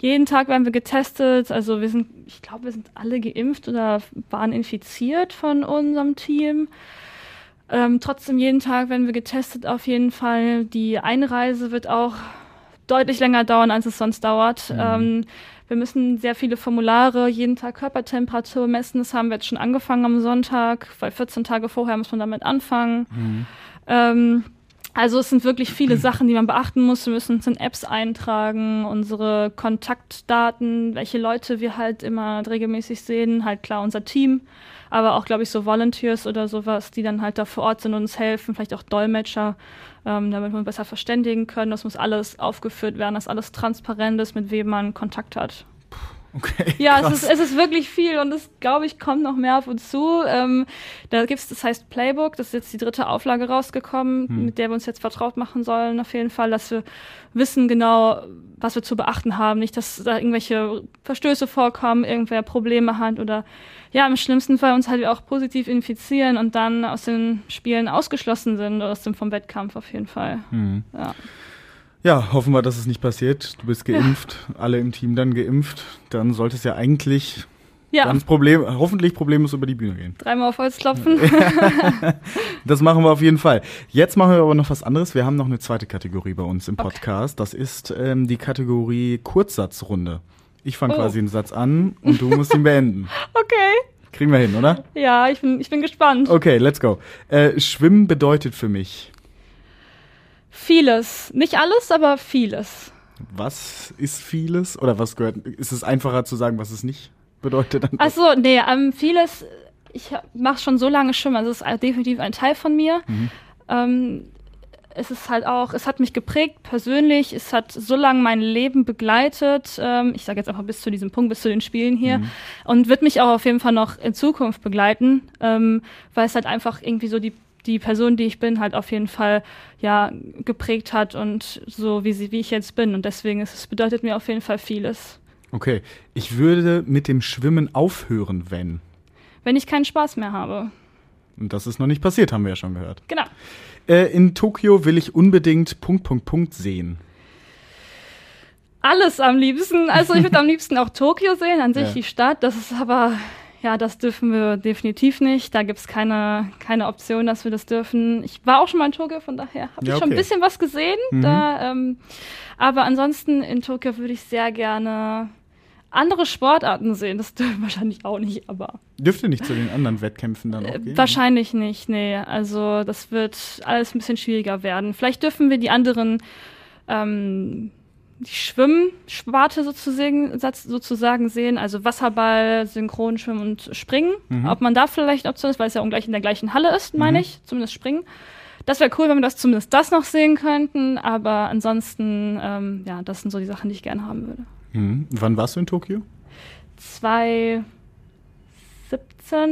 Jeden Tag werden wir getestet. Also wir sind, ich glaube, wir sind alle geimpft oder waren infiziert von unserem Team. Ähm, trotzdem jeden Tag werden wir getestet auf jeden Fall. Die Einreise wird auch deutlich länger dauern, als es sonst dauert. Mhm. Ähm, wir müssen sehr viele Formulare, jeden Tag Körpertemperatur messen. Das haben wir jetzt schon angefangen am Sonntag, weil 14 Tage vorher muss man damit anfangen. Mhm. Ähm, also es sind wirklich viele *clears throat* Sachen, die man beachten muss. Wir müssen uns in Apps eintragen, unsere Kontaktdaten, welche Leute wir halt immer regelmäßig sehen, halt klar unser Team, aber auch, glaube ich, so Volunteers oder sowas, die dann halt da vor Ort sind und uns helfen, vielleicht auch Dolmetscher, ähm, damit wir besser verständigen können. Das muss alles aufgeführt werden, dass alles transparent ist, mit wem man Kontakt hat. Okay, *laughs* ja, es ist, es ist wirklich viel und es, glaube ich, kommt noch mehr auf uns zu. Ähm, da gibt's, das heißt Playbook, das ist jetzt die dritte Auflage rausgekommen, hm. mit der wir uns jetzt vertraut machen sollen, auf jeden Fall, dass wir wissen genau, was wir zu beachten haben. Nicht, dass da irgendwelche Verstöße vorkommen, irgendwer Probleme hat oder ja, im schlimmsten Fall uns halt auch positiv infizieren und dann aus den Spielen ausgeschlossen sind oder aus dem vom Wettkampf auf jeden Fall. Hm. Ja. Ja, hoffen wir, dass es nicht passiert. Du bist geimpft, ja. alle im Team dann geimpft. Dann sollte es ja eigentlich Ja. Dann Problem, hoffentlich problemlos über die Bühne gehen. Dreimal auf Holz klopfen. *laughs* Das machen wir auf jeden Fall. Jetzt machen wir aber noch was anderes. Wir haben noch eine zweite Kategorie bei uns im Podcast. Das ist ähm, die Kategorie Kurzsatzrunde. Ich fange Oh. quasi einen Satz an und du musst ihn beenden. *laughs* okay. Kriegen wir hin, oder? Ja, ich bin, ich bin gespannt. Okay, let's go. Äh, Schwimmen bedeutet für mich. Vieles. Nicht alles, aber vieles. Was ist vieles? Oder was gehört? Ist es einfacher zu sagen, was es nicht bedeutet? Achso, nee, ähm, vieles, ich mache schon so lange Schwimmen, also es ist definitiv ein Teil von mir. Ähm, es ist halt auch, es hat mich geprägt persönlich, es hat so lange mein Leben begleitet, ähm, ich sage jetzt einfach bis zu diesem Punkt, bis zu den Spielen hier und wird mich auch auf jeden Fall noch in Zukunft begleiten, ähm, weil es halt einfach irgendwie so die die Person, die ich bin, halt auf jeden Fall ja geprägt hat und so wie sie wie ich jetzt bin und deswegen ist es bedeutet mir auf jeden Fall vieles. Okay, ich würde mit dem Schwimmen aufhören, wenn. Wenn ich keinen Spaß mehr habe. Und das ist noch nicht passiert, haben wir ja schon gehört. Genau. Äh, in Tokio will ich unbedingt Punkt, Punkt, Punkt sehen. Alles am liebsten. Also ich würde am liebsten auch Tokio sehen, an sich Ja. die Stadt. Das ist aber, ja, das dürfen wir definitiv nicht. Da gibt's keine, keine Option, dass wir das dürfen. Ich war auch schon mal in Tokio, von daher habe Ja, ich schon ein okay. bisschen was gesehen. Mhm. Da, ähm, aber ansonsten in Tokio würde ich sehr gerne andere Sportarten sehen. Das dürfen wir wahrscheinlich auch nicht, aber Dürfte nicht zu den anderen Wettkämpfen dann auch äh, gehen? wahrscheinlich nicht. Nee, also das wird alles ein bisschen schwieriger werden. Vielleicht dürfen wir die anderen ähm, die Schwimmsparte sozusagen, sozusagen sehen, also Wasserball, Synchronschwimmen und Springen. Ob man da vielleicht Option ist, weil es ja auch gleich in der gleichen Halle ist, meine ich, zumindest Springen. Das wäre cool, wenn wir das zumindest das noch sehen könnten, aber ansonsten, ähm, ja, das sind so die Sachen, die ich gerne haben würde. Mhm. Wann warst du in Tokio? 2017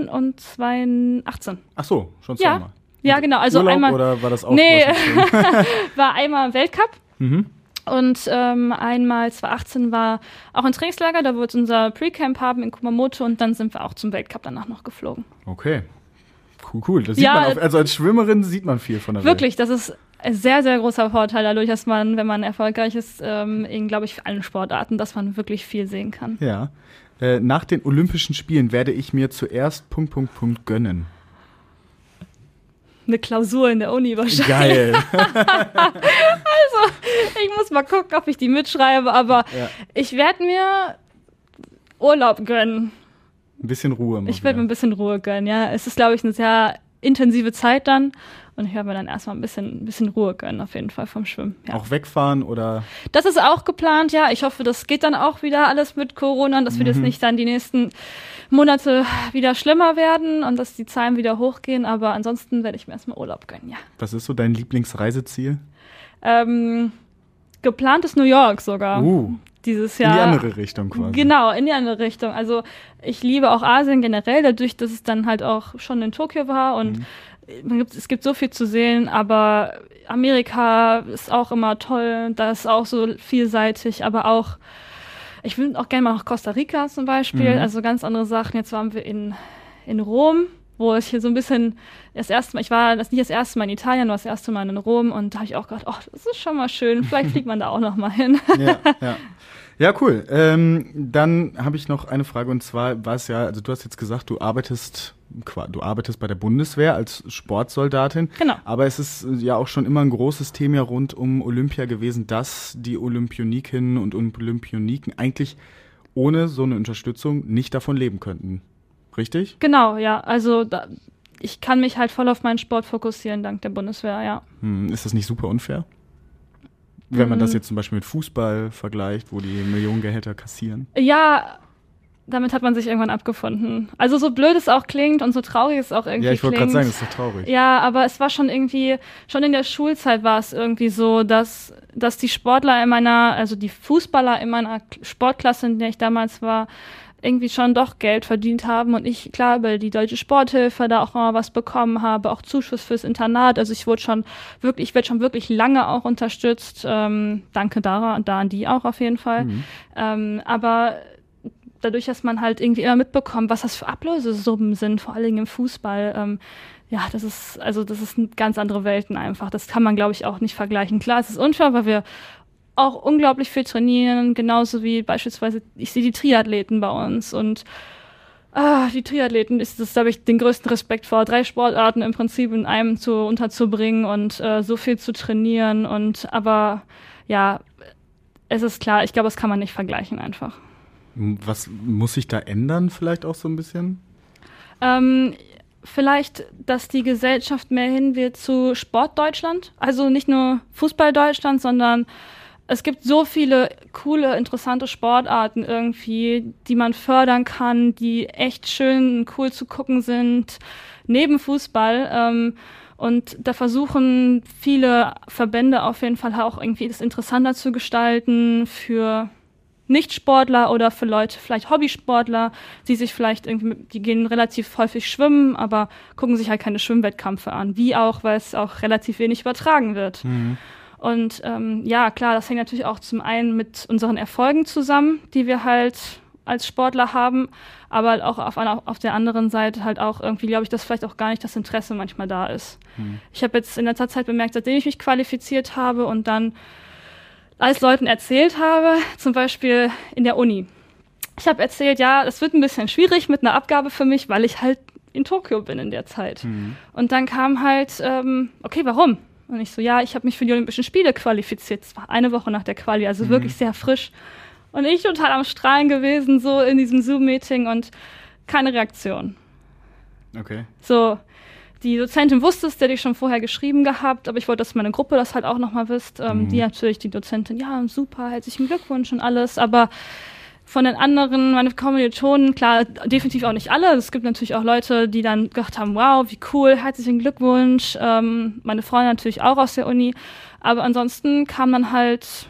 und 2018. Ach so, schon Ja. zweimal. Ja, genau, also Urlaub einmal oder war das auch Nee. *laughs* war einmal Weltcup Mhm. Und ähm, einmal 2018 war auch ein Trainingslager, da wird unser Pre-Camp haben in Kumamoto und dann sind wir auch zum Weltcup danach noch geflogen. Okay. Cool, cool. Das sieht Ja, man auf, also als Schwimmerin sieht man viel von der Welt. Wirklich, das ist ein sehr, sehr großer Vorteil dadurch, dass man, wenn man erfolgreich ist, ähm, in, glaube ich, allen Sportarten, dass man wirklich viel sehen kann. Ja. Äh, nach den Olympischen Spielen werde ich mir zuerst Punkt, Punkt, Punkt gönnen. Eine Klausur in der Uni wahrscheinlich. Geil. *laughs* Ich muss mal gucken, ob ich die mitschreibe, aber Ja. ich werde mir Urlaub gönnen. Ein bisschen Ruhe. mal Ich werde mir ein bisschen Ruhe gönnen, ja. Es ist, glaube ich, eine sehr intensive Zeit dann. Und ich werde mir dann erstmal ein bisschen, ein bisschen Ruhe gönnen, auf jeden Fall vom Schwimmen. Ja. Auch wegfahren oder Das ist auch geplant, ja. Ich hoffe, das geht dann auch wieder alles mit Corona, dass wir das nicht dann die nächsten Monate wieder schlimmer werden und dass die Zahlen wieder hochgehen. Aber ansonsten werde ich mir erstmal Urlaub gönnen, ja. was ist so dein Lieblingsreiseziel? Ähm, geplant ist New York sogar. Uh, Dieses in Jahr. die andere Richtung quasi. Genau, in die andere Richtung. Also ich liebe auch Asien generell, dadurch, dass es dann halt auch schon in Tokio war und gibt, es gibt so viel zu sehen, aber Amerika ist auch immer toll, da ist auch so vielseitig, aber auch, ich will auch gerne mal nach Costa Rica zum Beispiel, Mhm. also ganz andere Sachen. Jetzt waren wir in, in Rom, wo ich hier so ein bisschen das erste Mal, ich war das nicht das erste Mal in Italien, war das erste Mal in Rom und da habe ich auch gedacht, oh, das ist schon mal schön, vielleicht *laughs* fliegt man da auch noch mal hin. ja, ja. *laughs* Ja, cool. Ähm, dann habe ich noch eine Frage und zwar war es ja, also du hast jetzt gesagt, du arbeitest, du arbeitest bei der Bundeswehr als Sportsoldatin. Genau. Aber es ist äh, ja auch schon immer ein großes Thema rund um Olympia gewesen, dass die Olympionikinnen und Olympioniken eigentlich ohne so eine Unterstützung nicht davon leben könnten. Richtig? Genau, ja. Also da, ich kann mich halt voll auf meinen Sport fokussieren, dank der Bundeswehr, ja. Hm, ist das nicht super unfair? Wenn man das Hm. jetzt zum Beispiel mit Fußball vergleicht, wo die Millionengehälter kassieren. Ja, damit hat man sich irgendwann abgefunden. Also so blöd es auch klingt und so traurig es auch irgendwie Ja, ich wollte klingt. gerade sagen, das ist doch traurig. Ja, aber es war schon irgendwie, schon in der Schulzeit war es irgendwie so, dass, dass die Sportler in meiner, also die Fußballer in meiner Sportklasse, in der ich damals war, irgendwie schon doch Geld verdient haben und ich, klar, über die deutsche Sporthilfe da auch mal was bekommen habe, auch Zuschuss fürs Internat. Also ich wurde schon wirklich, ich werde schon wirklich lange auch unterstützt. Ähm, danke da, da an die auch auf jeden Fall. Ähm, aber dadurch, dass man halt irgendwie immer mitbekommt, was das für Ablösesummen sind, vor allen Dingen im Fußball, ähm, ja, das ist, also das ist ganz andere Welten einfach. Das kann man, glaube ich, auch nicht vergleichen. Klar, es ist unfair, weil wir auch unglaublich viel trainieren, genauso wie beispielsweise, ich sehe die Triathleten bei uns und ah, die Triathleten ist das, da habe ich den größten Respekt vor, drei Sportarten im Prinzip in einem zu unterzubringen und äh, so viel zu trainieren und aber ja, es ist klar, ich glaube, das kann man nicht vergleichen einfach. Was muss sich da ändern, vielleicht auch so ein bisschen? Ähm, vielleicht, dass die Gesellschaft mehr hin wird zu Sportdeutschland. Also nicht nur Fußball-Deutschland, sondern es gibt so viele coole, interessante Sportarten irgendwie, die man fördern kann, die echt schön und cool zu gucken sind, neben Fußball. Ähm, und da versuchen viele Verbände auf jeden Fall auch irgendwie das interessanter zu gestalten für Nichtsportler oder für Leute, vielleicht Hobbysportler, die sich vielleicht irgendwie, die gehen relativ häufig schwimmen, aber gucken sich halt keine Schwimmwettkämpfe an. Wie auch, weil es auch relativ wenig übertragen wird. Mhm. Und ähm, ja, klar, das hängt natürlich auch zum einen mit unseren Erfolgen zusammen, die wir halt als Sportler haben, aber auch auf, einer, auf der anderen Seite halt auch irgendwie, glaube ich, dass vielleicht auch gar nicht das Interesse manchmal da ist. Mhm. Ich habe jetzt in letzter Zeit bemerkt, seitdem ich mich qualifiziert habe und dann als Leuten erzählt habe, zum Beispiel in der Uni. Ich habe erzählt, ja, es wird ein bisschen schwierig mit einer Abgabe für mich, weil ich halt in Tokio bin in der Zeit. Mhm. Und dann kam halt, ähm, okay, warum? Und ich so, ja, ich habe mich für die Olympischen Spiele qualifiziert. War eine Woche nach der Quali, also mhm. wirklich sehr frisch. Und ich total am Strahlen gewesen, so in diesem Zoom-Meeting und keine Reaktion. Okay. So, die Dozentin wusste es, der hatte ich schon vorher geschrieben gehabt, aber ich wollte, dass meine Gruppe das halt auch nochmal wisst. Ähm, mhm. Die natürlich, die Dozentin, ja, super, herzlichen Glückwunsch und alles, aber von den anderen, meine Kommilitonen, klar, definitiv auch nicht alle. Es gibt natürlich auch Leute, die dann gedacht haben, wow, wie cool, herzlichen Glückwunsch. Ähm, meine Freunde natürlich auch aus der Uni. Aber ansonsten kam dann halt,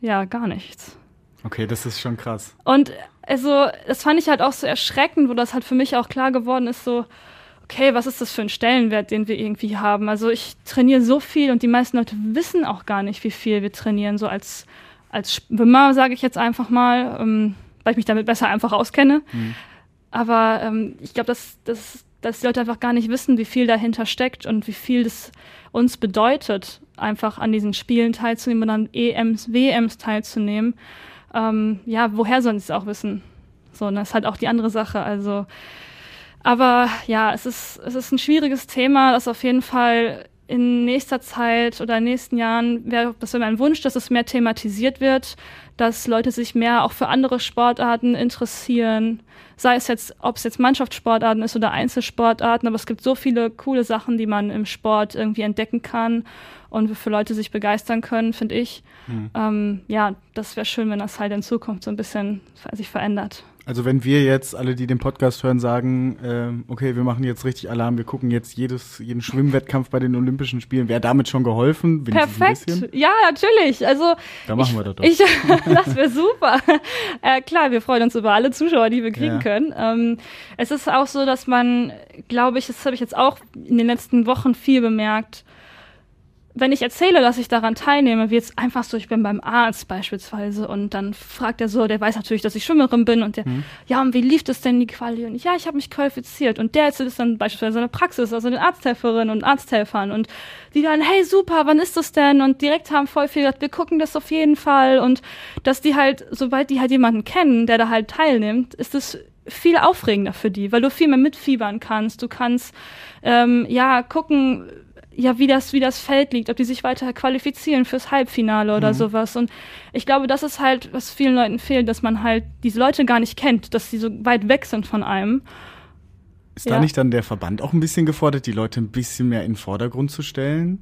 ja, gar nichts. Okay, das ist schon krass. Und also, das fand ich halt auch so erschreckend, wo das halt für mich auch klar geworden ist, so, okay, was ist das für ein Stellenwert, den wir irgendwie haben? Also ich trainiere so viel und die meisten Leute wissen auch gar nicht, wie viel wir trainieren, so als, als Schwimmer, sage ich jetzt einfach mal, ähm, weil ich mich damit besser einfach auskenne. Mhm. Aber ähm, ich glaube, dass, dass, dass die Leute einfach gar nicht wissen, wie viel dahinter steckt und wie viel das uns bedeutet, einfach an diesen Spielen teilzunehmen und an EMs, WMs teilzunehmen. Ähm, ja, woher sollen sie es auch wissen? So, und das ist halt auch die andere Sache. Also aber ja, es ist, es ist ein schwieriges Thema, das auf jeden Fall in nächster Zeit oder in den nächsten Jahren wäre das wäre mein Wunsch, dass es mehr thematisiert wird, dass Leute sich mehr auch für andere Sportarten interessieren, sei es jetzt, ob es jetzt Mannschaftssportarten ist oder Einzelsportarten, aber es gibt so viele coole Sachen, die man im Sport irgendwie entdecken kann und für Leute sich begeistern können, finde ich. Mhm. Ähm, ja, das wäre schön, wenn das halt in Zukunft so ein bisschen sich verändert. Also wenn wir jetzt alle, die den Podcast hören, sagen, äh, okay, wir machen jetzt richtig Alarm, wir gucken jetzt jedes, jeden Schwimmwettkampf bei den Olympischen Spielen, wäre damit schon geholfen? Perfekt. Ja, natürlich. Also da machen wir das doch. Ich, *laughs* das wäre super. *laughs* äh, klar, wir freuen uns über alle Zuschauer, die wir kriegen ja. können. Ähm, es ist auch so, dass man, glaube ich, das habe ich jetzt auch in den letzten Wochen viel bemerkt, wenn ich erzähle, dass ich daran teilnehme, wie jetzt einfach so, ich bin beim Arzt beispielsweise und dann fragt er so, der weiß natürlich, dass ich Schwimmerin bin und der, mhm. ja, und wie lief das denn die Quali? Und ich, ja, ich habe mich qualifiziert und der erzählt es dann beispielsweise in der Praxis, also den Arzthelferinnen und Arzthelfern und die dann, hey, super, wann ist das denn? Und direkt haben voll viel gesagt, wir gucken das auf jeden Fall und dass die halt, sobald die halt jemanden kennen, der da halt teilnimmt, ist es viel aufregender für die, weil du viel mehr mitfiebern kannst. Du kannst ähm, ja gucken, ja, wie das, wie das Feld liegt, ob die sich weiter qualifizieren fürs Halbfinale oder mhm. sowas. Und ich glaube, das ist halt, was vielen Leuten fehlt, dass man halt diese Leute gar nicht kennt, dass sie so weit weg sind von einem. Ist ja. da nicht dann der Verband auch ein bisschen gefordert, die Leute ein bisschen mehr in den Vordergrund zu stellen?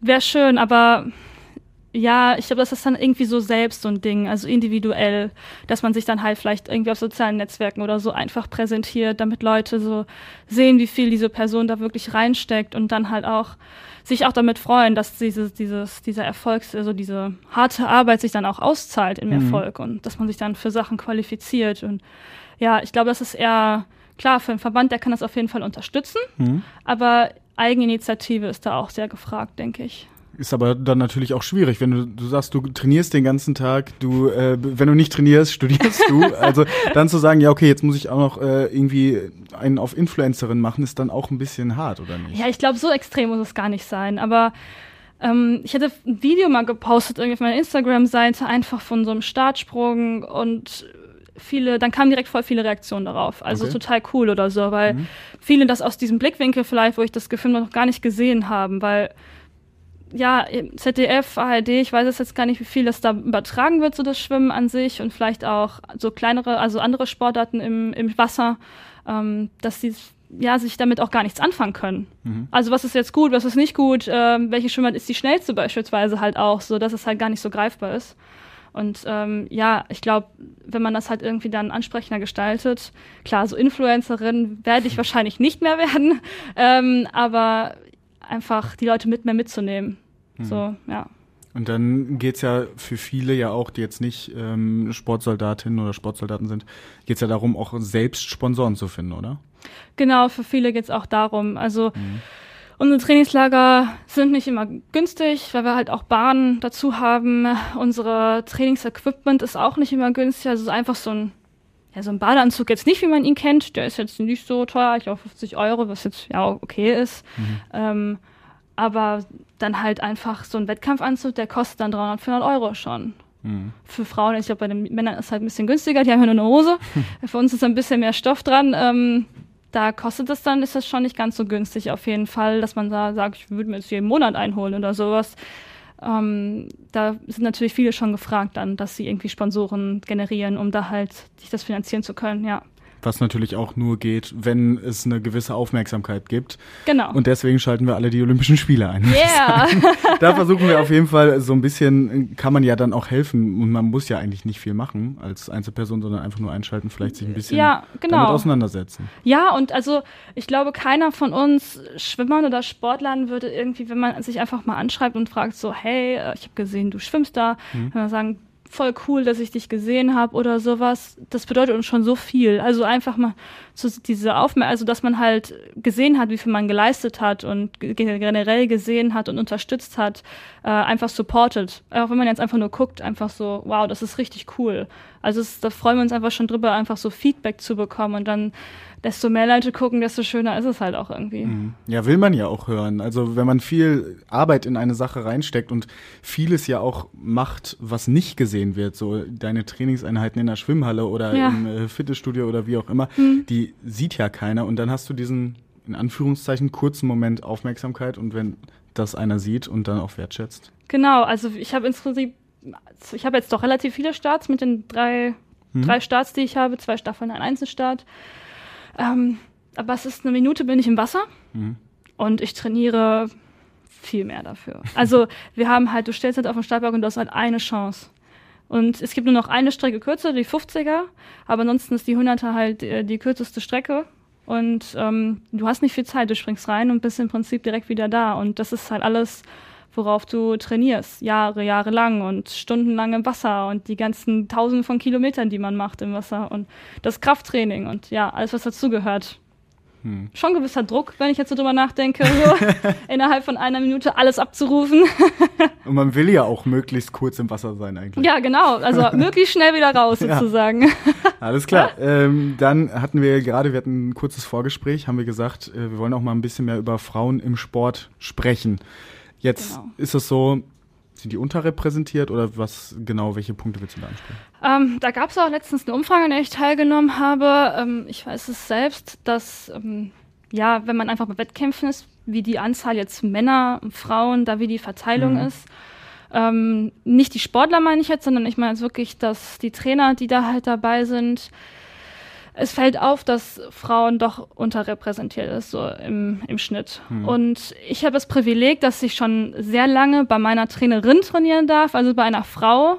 Wäre schön, aber ja, ich glaube, das ist dann irgendwie so selbst so ein Ding, also individuell, dass man sich dann halt vielleicht irgendwie auf sozialen Netzwerken oder so einfach präsentiert, damit Leute so sehen, wie viel diese Person da wirklich reinsteckt und dann halt auch sich auch damit freuen, dass dieses, dieses, dieser Erfolg, also diese harte Arbeit sich dann auch auszahlt im mhm. Erfolg und dass man sich dann für Sachen qualifiziert und ja, ich glaube, das ist eher klar für einen Verband, der kann das auf jeden Fall unterstützen, mhm. aber Eigeninitiative ist da auch sehr gefragt, denke ich. Ist aber dann natürlich auch schwierig, wenn du, du sagst, du trainierst den ganzen Tag, du, äh, wenn du nicht trainierst, *laughs* studierst du. also dann zu sagen, ja, okay, jetzt muss ich auch noch äh, irgendwie einen auf Influencerin machen, ist dann auch ein bisschen hart, oder nicht? Ja, ich glaube, so extrem muss es gar nicht sein. Aber ähm, ich hatte ein Video mal gepostet, irgendwie auf meiner Instagram-Seite, einfach von so einem Startsprung und viele, dann kamen direkt voll viele Reaktionen darauf. Also Okay. total cool oder so, weil viele das aus diesem Blickwinkel vielleicht, wo ich das Gefühl noch gar nicht gesehen haben, weil ja, ZDF, ARD, ich weiß es jetzt gar nicht, wie viel das da übertragen wird, so das Schwimmen an sich und vielleicht auch so kleinere, also andere Sportarten im, im Wasser, ähm, dass sie ja, sich damit auch gar nichts anfangen können. Also was ist jetzt gut, was ist nicht gut, ähm, welche Schwimmer ist die schnellste beispielsweise halt auch, so dass es halt gar nicht so greifbar ist. Und ähm, ja, ich glaube, wenn man das halt irgendwie dann ansprechender gestaltet, klar, so Influencerin werde ich *laughs* wahrscheinlich nicht mehr werden, *laughs* ähm, aber einfach die Leute mit mehr mitzunehmen. So, ja. Und dann geht's ja für viele ja auch, die jetzt nicht ähm, Sportsoldatinnen oder Sportsoldaten sind, geht's ja darum, auch selbst Sponsoren zu finden, oder? Genau, für viele geht's auch darum. Also unsere Trainingslager sind nicht immer günstig, weil wir halt auch Bahnen dazu haben. Unsere Trainingsequipment ist auch nicht immer günstig. Also es ist einfach so ein, ja, so ein Badeanzug jetzt nicht, wie man ihn kennt. Der ist jetzt nicht so teuer, ich glaube 50 Euro, was jetzt ja okay ist. Ähm, aber dann halt einfach so ein Wettkampfanzug, der kostet dann 300, 400 Euro schon. Für Frauen, ich glaube, bei den Männern ist es halt ein bisschen günstiger, die haben ja nur eine Hose. *laughs* Für uns ist ein bisschen mehr Stoff dran. Ähm, da kostet es dann, ist das schon nicht ganz so günstig auf jeden Fall, dass man da sagt, ich würde mir jetzt jeden Monat einholen oder sowas. Ähm, da sind natürlich viele schon gefragt dann, dass sie irgendwie Sponsoren generieren, um da halt sich das finanzieren zu können, ja. Was natürlich auch nur geht, wenn es eine gewisse Aufmerksamkeit gibt. Genau. Und deswegen schalten wir alle die Olympischen Spiele ein. *laughs* yeah. Da versuchen wir auf jeden Fall so ein bisschen, kann man ja dann auch helfen. Und man muss ja eigentlich nicht viel machen als Einzelperson, sondern einfach nur einschalten, vielleicht sich ein bisschen Ja, genau. damit auseinandersetzen. Ja, und also ich glaube, keiner von uns Schwimmern oder Sportlern würde irgendwie, wenn man sich einfach mal anschreibt und fragt so, hey, äh, ich habe gesehen, du schwimmst da, wenn man sagen, voll cool, dass ich dich gesehen habe oder sowas, das bedeutet uns schon so viel. Also einfach mal so diese Aufmerksamkeit, also dass man halt gesehen hat, wie viel man geleistet hat und ge- generell gesehen hat und unterstützt hat, äh, einfach supported. Auch wenn man jetzt einfach nur guckt, einfach so, wow, das ist richtig cool. Also es, da freuen wir uns einfach schon drüber, einfach so Feedback zu bekommen und dann desto mehr Leute gucken, desto schöner ist es halt auch irgendwie. Ja, will man ja auch hören. Also wenn man viel Arbeit in eine Sache reinsteckt und vieles ja auch macht, was nicht gesehen wird, so deine Trainingseinheiten in der Schwimmhalle oder Ja. im äh, Fitnessstudio oder wie auch immer, die sieht ja keiner und dann hast du diesen in Anführungszeichen kurzen Moment Aufmerksamkeit und wenn das einer sieht und dann auch wertschätzt. Genau, also ich habe insgesamt, ich habe jetzt doch relativ viele Starts mit den drei, drei Starts, die ich habe, zwei Staffeln, ein Einzelstart. Ähm, aber es ist eine Minute, bin ich im Wasser und ich trainiere viel mehr dafür. Also *laughs* wir haben halt, du stellst halt auf den Startberg und du hast halt eine Chance. Und es gibt nur noch eine Strecke kürzer, die 50er, aber ansonsten ist die 100er halt äh, die kürzeste Strecke. Und ähm, du hast nicht viel Zeit, du springst rein und bist im Prinzip direkt wieder da. Und das ist halt alles, worauf du trainierst. Jahre, Jahre lang und stundenlang im Wasser und die ganzen Tausende von Kilometern, die man macht im Wasser und das Krafttraining und ja, alles, was dazugehört. Schon gewisser Druck, wenn ich jetzt so drüber nachdenke, so *laughs* innerhalb von einer Minute alles abzurufen. *laughs* Und man will ja auch möglichst kurz im Wasser sein eigentlich. ja, genau. Also *laughs* möglichst schnell wieder raus, Ja. sozusagen. Alles klar. Ähm, dann hatten wir gerade, wir hatten ein kurzes Vorgespräch, haben wir gesagt, äh, wir wollen auch mal ein bisschen mehr über Frauen im Sport sprechen. Jetzt Genau. ist es so, sind die unterrepräsentiert oder was genau, welche Punkte willst du da ansprechen? Ähm, da gab es auch letztens eine Umfrage, an der ich teilgenommen habe. Ähm, ich weiß es selbst, dass, ähm, ja, wenn man einfach bei Wettkämpfen ist, wie die Anzahl jetzt Männer und Frauen, da wie die Verteilung ist. Ähm, nicht die Sportler meine ich jetzt, sondern ich meine jetzt wirklich, dass die Trainer, die da halt dabei sind, es fällt auf, dass Frauen doch unterrepräsentiert ist, so im, im Schnitt. Und ich habe das Privileg, dass ich schon sehr lange bei meiner Trainerin trainieren darf, also bei einer Frau.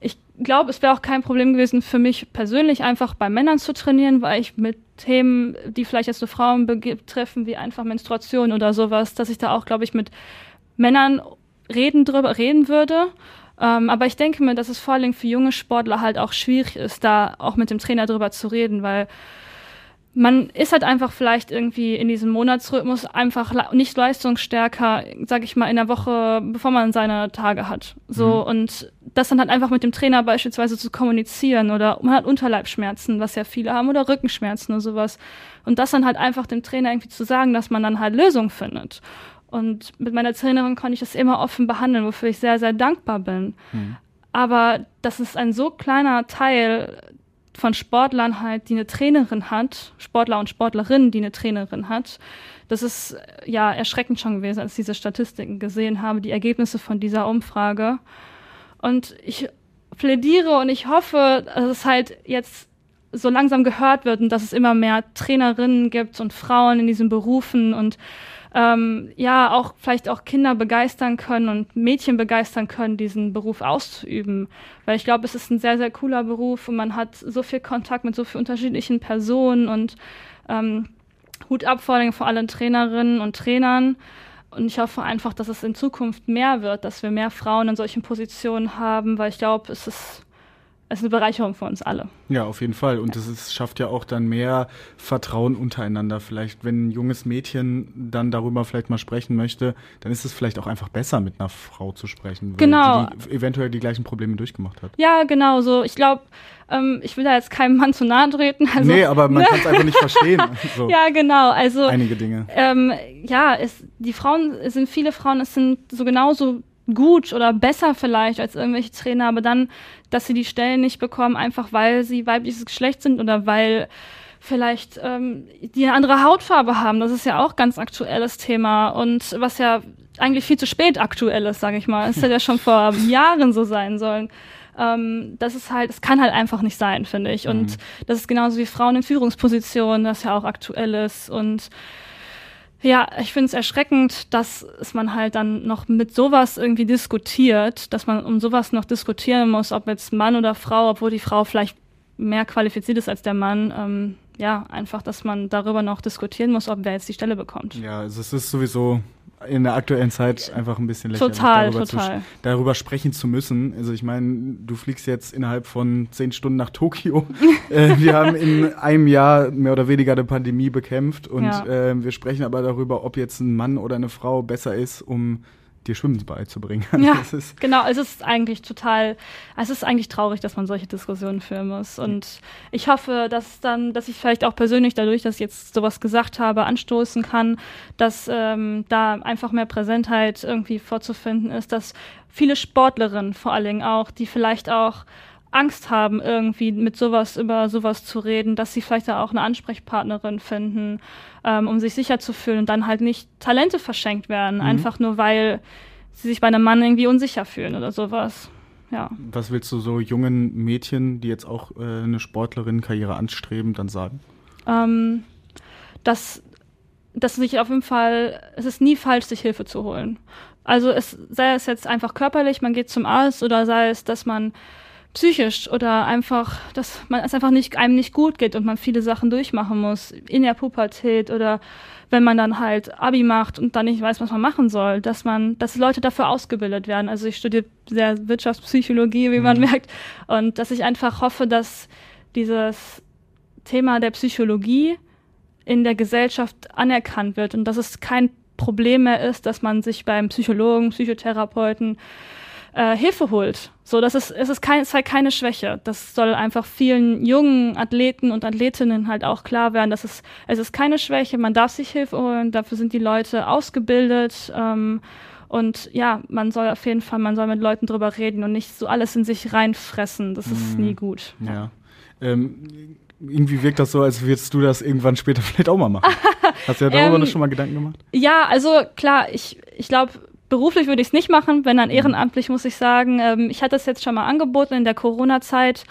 Ich glaube, es wäre auch kein Problem gewesen für mich persönlich, einfach bei Männern zu trainieren, weil ich mit Themen, die vielleicht jetzt nur Frauen betreffen, wie einfach Menstruation oder sowas, dass ich da auch, glaube ich, mit Männern reden drüber reden würde. Ähm, aber ich denke mir, dass es vor allem für junge Sportler halt auch schwierig ist, da auch mit dem Trainer drüber zu reden, weil man ist halt einfach vielleicht irgendwie in diesem Monatsrhythmus einfach nicht leistungsstärker, sag ich mal, in der Woche, bevor man seine Tage hat. So, und das dann halt einfach mit dem Trainer beispielsweise zu kommunizieren oder man hat Unterleibschmerzen, was ja viele haben, oder Rückenschmerzen oder sowas. Und das dann halt einfach dem Trainer irgendwie zu sagen, dass man dann halt Lösungen findet. Und mit meiner Trainerin konnte ich das immer offen behandeln, wofür ich sehr, sehr dankbar bin. Aber das ist ein so kleiner Teil von Sportlern halt, die eine Trainerin hat, Sportler und Sportlerinnen, die eine Trainerin hat. Das ist ja erschreckend schon gewesen, als ich diese Statistiken gesehen habe, die Ergebnisse von dieser Umfrage. Und ich plädiere und ich hoffe, dass es halt jetzt so langsam gehört wird und dass es immer mehr Trainerinnen gibt und Frauen in diesen Berufen und ähm, ja auch vielleicht auch Kinder begeistern können und Mädchen begeistern können, diesen Beruf auszuüben. Weil ich glaube, es ist ein sehr, sehr cooler Beruf und man hat so viel Kontakt mit so vielen unterschiedlichen Personen und ähm, Hut ab vor allem vor allen Trainerinnen und Trainern. Und ich hoffe einfach, dass es in Zukunft mehr wird, dass wir mehr Frauen in solchen Positionen haben, weil ich glaube, es ist es ist eine Bereicherung für uns alle. Ja, auf jeden Fall. Und es schafft ja auch dann mehr Vertrauen untereinander. Vielleicht, wenn ein junges Mädchen dann darüber vielleicht mal sprechen möchte, dann ist es vielleicht auch einfach besser, mit einer Frau zu sprechen, weil genau. die, die eventuell die gleichen Probleme durchgemacht hat. Ja, genau so. Ich glaube, ähm, ich will da jetzt keinem Mann zu nahe treten. Also, nee, aber man kann es einfach nicht verstehen. *laughs* So. Ja, genau. Also einige Dinge. Ähm, ja, es, die Frauen, es sind viele Frauen, es sind so genauso gut oder besser vielleicht als irgendwelche Trainer, aber dann, dass sie die Stellen nicht bekommen, einfach weil sie weibliches Geschlecht sind oder weil vielleicht ähm, die eine andere Hautfarbe haben. Das ist ja auch ganz aktuelles Thema und was ja eigentlich viel zu spät aktuell ist, sage ich mal. Es hätte ja schon vor Jahren so sein sollen. Ähm, das ist halt, es kann halt einfach nicht sein, finde ich. Und mhm. das ist genauso wie Frauen in Führungspositionen, das ja auch aktuell ist und ja, ich finde es erschreckend, dass es man halt dann noch mit sowas irgendwie diskutiert, dass man um sowas noch diskutieren muss, ob jetzt Mann oder Frau, obwohl die Frau vielleicht mehr qualifiziert ist als der Mann. Ähm, ja, einfach, dass man darüber noch diskutieren muss, ob wer jetzt die Stelle bekommt. Ja, also es ist sowieso in der aktuellen Zeit einfach ein bisschen lächerlich, total, darüber, total. Zu, darüber sprechen zu müssen. Also ich meine, du fliegst jetzt innerhalb von zehn Stunden nach Tokio. *laughs* äh, wir haben in einem Jahr mehr oder weniger eine Pandemie bekämpft und ja. äh, wir sprechen aber darüber, ob jetzt ein Mann oder eine Frau besser ist, um dir Schwimmen beizubringen. *laughs* Ja, genau. Es ist eigentlich total, es ist eigentlich traurig, dass man solche Diskussionen führen muss. Und ich hoffe, dass dann, dass ich vielleicht auch persönlich dadurch, dass ich jetzt sowas gesagt habe, anstoßen kann, dass ähm, da einfach mehr Präsentheit irgendwie vorzufinden ist, dass viele Sportlerinnen vor allen Dingen auch, die vielleicht auch Angst haben, irgendwie mit sowas über sowas zu reden, dass sie vielleicht da auch eine Ansprechpartnerin finden, ähm, um sich sicher zu fühlen und dann halt nicht Talente verschenkt werden, mhm. einfach nur weil sie sich bei einem Mann irgendwie unsicher fühlen oder sowas. Ja. Was willst du so jungen Mädchen, die jetzt auch äh, eine Sportlerinnenkarriere anstreben, dann sagen? Ähm, dass, dass sich auf jeden Fall, es ist nie falsch, sich Hilfe zu holen. Also es sei es jetzt einfach körperlich, man geht zum Arzt oder sei es, dass man psychisch oder einfach, dass man es einfach nicht einem nicht gut geht und man viele Sachen durchmachen muss in der Pubertät oder wenn man dann halt Abi macht und dann nicht weiß, was man machen soll, dass man, dass Leute dafür ausgebildet werden. Also ich studiere sehr Wirtschaftspsychologie, wie man mhm. merkt, und dass ich einfach hoffe, dass dieses Thema der Psychologie in der Gesellschaft anerkannt wird und dass es kein Problem mehr ist, dass man sich beim Psychologen, Psychotherapeuten äh, Hilfe holt. So, das ist, es ist, kein, es ist halt keine Schwäche. Das soll einfach vielen jungen Athleten und Athletinnen halt auch klar werden, dass es, es ist keine Schwäche, man darf sich Hilfe holen, dafür sind die Leute ausgebildet. Ähm, und ja, man soll auf jeden Fall, man soll mit Leuten drüber reden und nicht so alles in sich reinfressen. Das ist mhm. nie gut. Ja. Ähm, irgendwie wirkt das so, als würdest du das irgendwann später *laughs* vielleicht auch mal machen. Hast du ja darüber ähm, schon mal Gedanken gemacht? Ja, also klar, ich, ich glaube, Beruflich würde ich es nicht machen, wenn dann mhm. ehrenamtlich, muss ich sagen. Ähm, ich hatte es jetzt schon mal angeboten in der Corona-Zeit,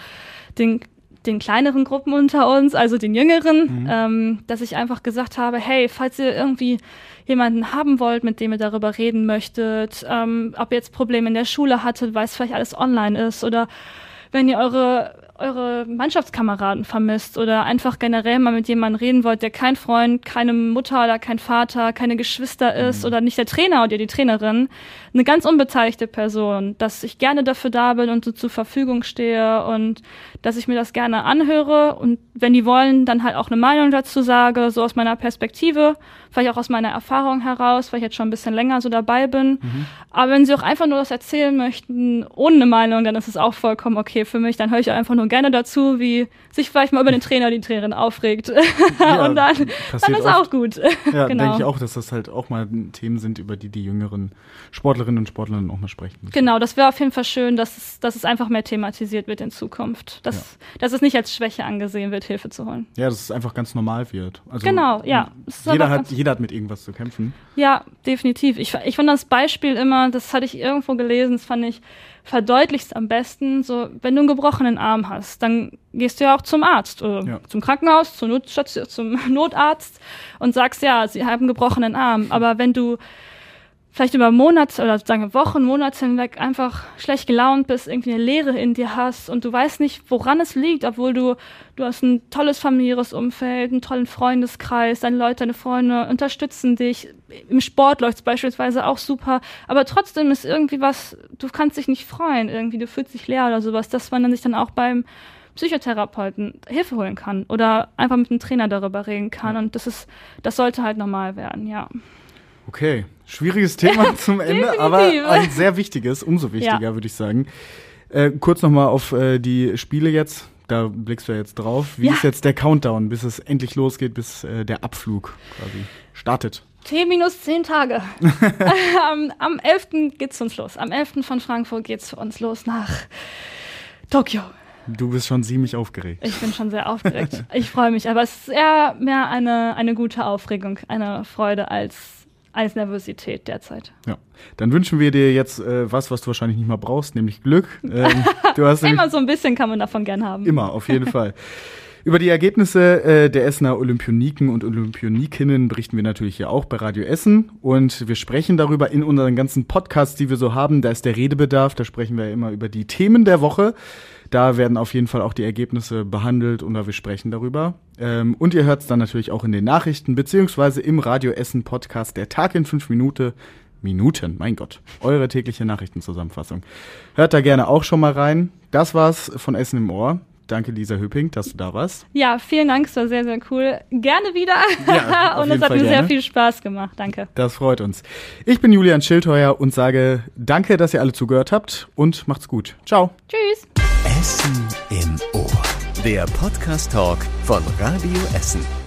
den, den kleineren Gruppen unter uns, also den jüngeren, mhm. ähm, dass ich einfach gesagt habe, hey, falls ihr irgendwie jemanden haben wollt, mit dem ihr darüber reden möchtet, ähm, ob ihr jetzt Probleme in der Schule hattet, weil es vielleicht alles online ist oder wenn ihr eure eure Mannschaftskameraden vermisst oder einfach generell mal mit jemandem reden wollt, der kein Freund, keine Mutter oder kein Vater, keine Geschwister ist mhm. oder nicht der Trainer oder die Trainerin, eine ganz unbeteiligte Person, dass ich gerne dafür da bin und so zur Verfügung stehe und dass ich mir das gerne anhöre und wenn die wollen, dann halt auch eine Meinung dazu sage, so aus meiner Perspektive vielleicht auch aus meiner Erfahrung heraus, weil ich jetzt schon ein bisschen länger so dabei bin. Mhm. Aber wenn sie auch einfach nur das erzählen möchten, ohne eine Meinung, dann ist es auch vollkommen okay für mich. Dann höre ich einfach nur gerne dazu, wie sich vielleicht mal über den Trainer, die Trainerin aufregt. Ja, *laughs* und dann, dann ist auch gut. Ja, *laughs* genau. denke ich auch, dass das halt auch mal Themen sind, über die die jüngeren Sportlerinnen und Sportler auch mal sprechen. Müssen. Genau, das wäre auf jeden Fall schön, dass es, dass es einfach mehr thematisiert wird in Zukunft. Dass, ja. dass es nicht als Schwäche angesehen wird, Hilfe zu holen. Ja, dass es einfach ganz normal wird. Also, genau, ja. Jeder hat, jeder hat mit irgendwas zu kämpfen. Ja, definitiv. Ich, ich fand das Beispiel immer, das hatte ich irgendwo gelesen, das fand ich verdeutlichst am besten, so, wenn du einen gebrochenen Arm hast, dann gehst du ja auch zum Arzt, oder ja. zum Krankenhaus, zur Notstation, *laughs* zum Notarzt und sagst, ja, sie haben einen gebrochenen Arm. Aber wenn du vielleicht über Monate oder sagen Wochen, Monate hinweg einfach schlecht gelaunt bist, irgendwie eine Leere in dir hast und du weißt nicht, woran es liegt, obwohl du, du hast ein tolles familiäres Umfeld, einen tollen Freundeskreis, deine Leute, deine Freunde unterstützen dich. Im Sport läuft es beispielsweise auch super, aber trotzdem ist irgendwie was, du kannst dich nicht freuen, irgendwie, du fühlst dich leer oder sowas, dass man dann sich dann auch beim Psychotherapeuten Hilfe holen kann oder einfach mit einem Trainer darüber reden kann. Und das ist, das sollte halt normal werden, ja. Okay, schwieriges Thema *laughs* zum Ende, aber ein sehr wichtiges, umso wichtiger, ja. würde ich sagen. Äh, kurz nochmal auf äh, die Spiele jetzt. Da blickst du jetzt drauf. Wie ja. ist jetzt der Countdown, bis es endlich losgeht, bis äh, der Abflug quasi startet? T minus zehn Tage. *laughs* am, am 11. geht's uns los. Am 11. von Frankfurt geht's für uns los nach Tokio. Du bist schon ziemlich aufgeregt. Ich bin schon sehr aufgeregt. Ich freue mich, aber es ist eher mehr eine, eine gute Aufregung, eine Freude als als Nervosität derzeit. Ja, dann wünschen wir dir jetzt äh, was, was du wahrscheinlich nicht mal brauchst, nämlich Glück. Ähm, du hast *laughs* immer so ein bisschen kann man davon gern haben. Immer, auf jeden Fall. Über die Ergebnisse äh, der Essener Olympioniken und Olympionikinnen berichten wir natürlich hier auch bei Radio Essen. Und wir sprechen darüber in unseren ganzen Podcasts, die wir so haben. Da ist der Redebedarf. Da sprechen wir ja immer über die Themen der Woche. Da werden auf jeden Fall auch die Ergebnisse behandelt und wir sprechen darüber. Ähm, und ihr hört es dann natürlich auch in den Nachrichten beziehungsweise im Radio Essen Podcast Der Tag in fünf Minuten. Minuten, mein Gott. Eure tägliche Nachrichtenzusammenfassung. Hört da gerne auch schon mal rein. Das war's von Essen im Ohr. Danke, Lisa Hüpping, dass du da warst. Ja, vielen Dank, es war sehr, sehr cool. Gerne wieder. Ja, *laughs* und es hat Fall mir gerne. sehr viel Spaß gemacht. Danke. Das freut uns. Ich bin Julian Schildheuer und sage danke, dass ihr alle zugehört habt und macht's gut. Ciao. Tschüss. Essen im Ohr. Der Podcast-Talk von Radio Essen.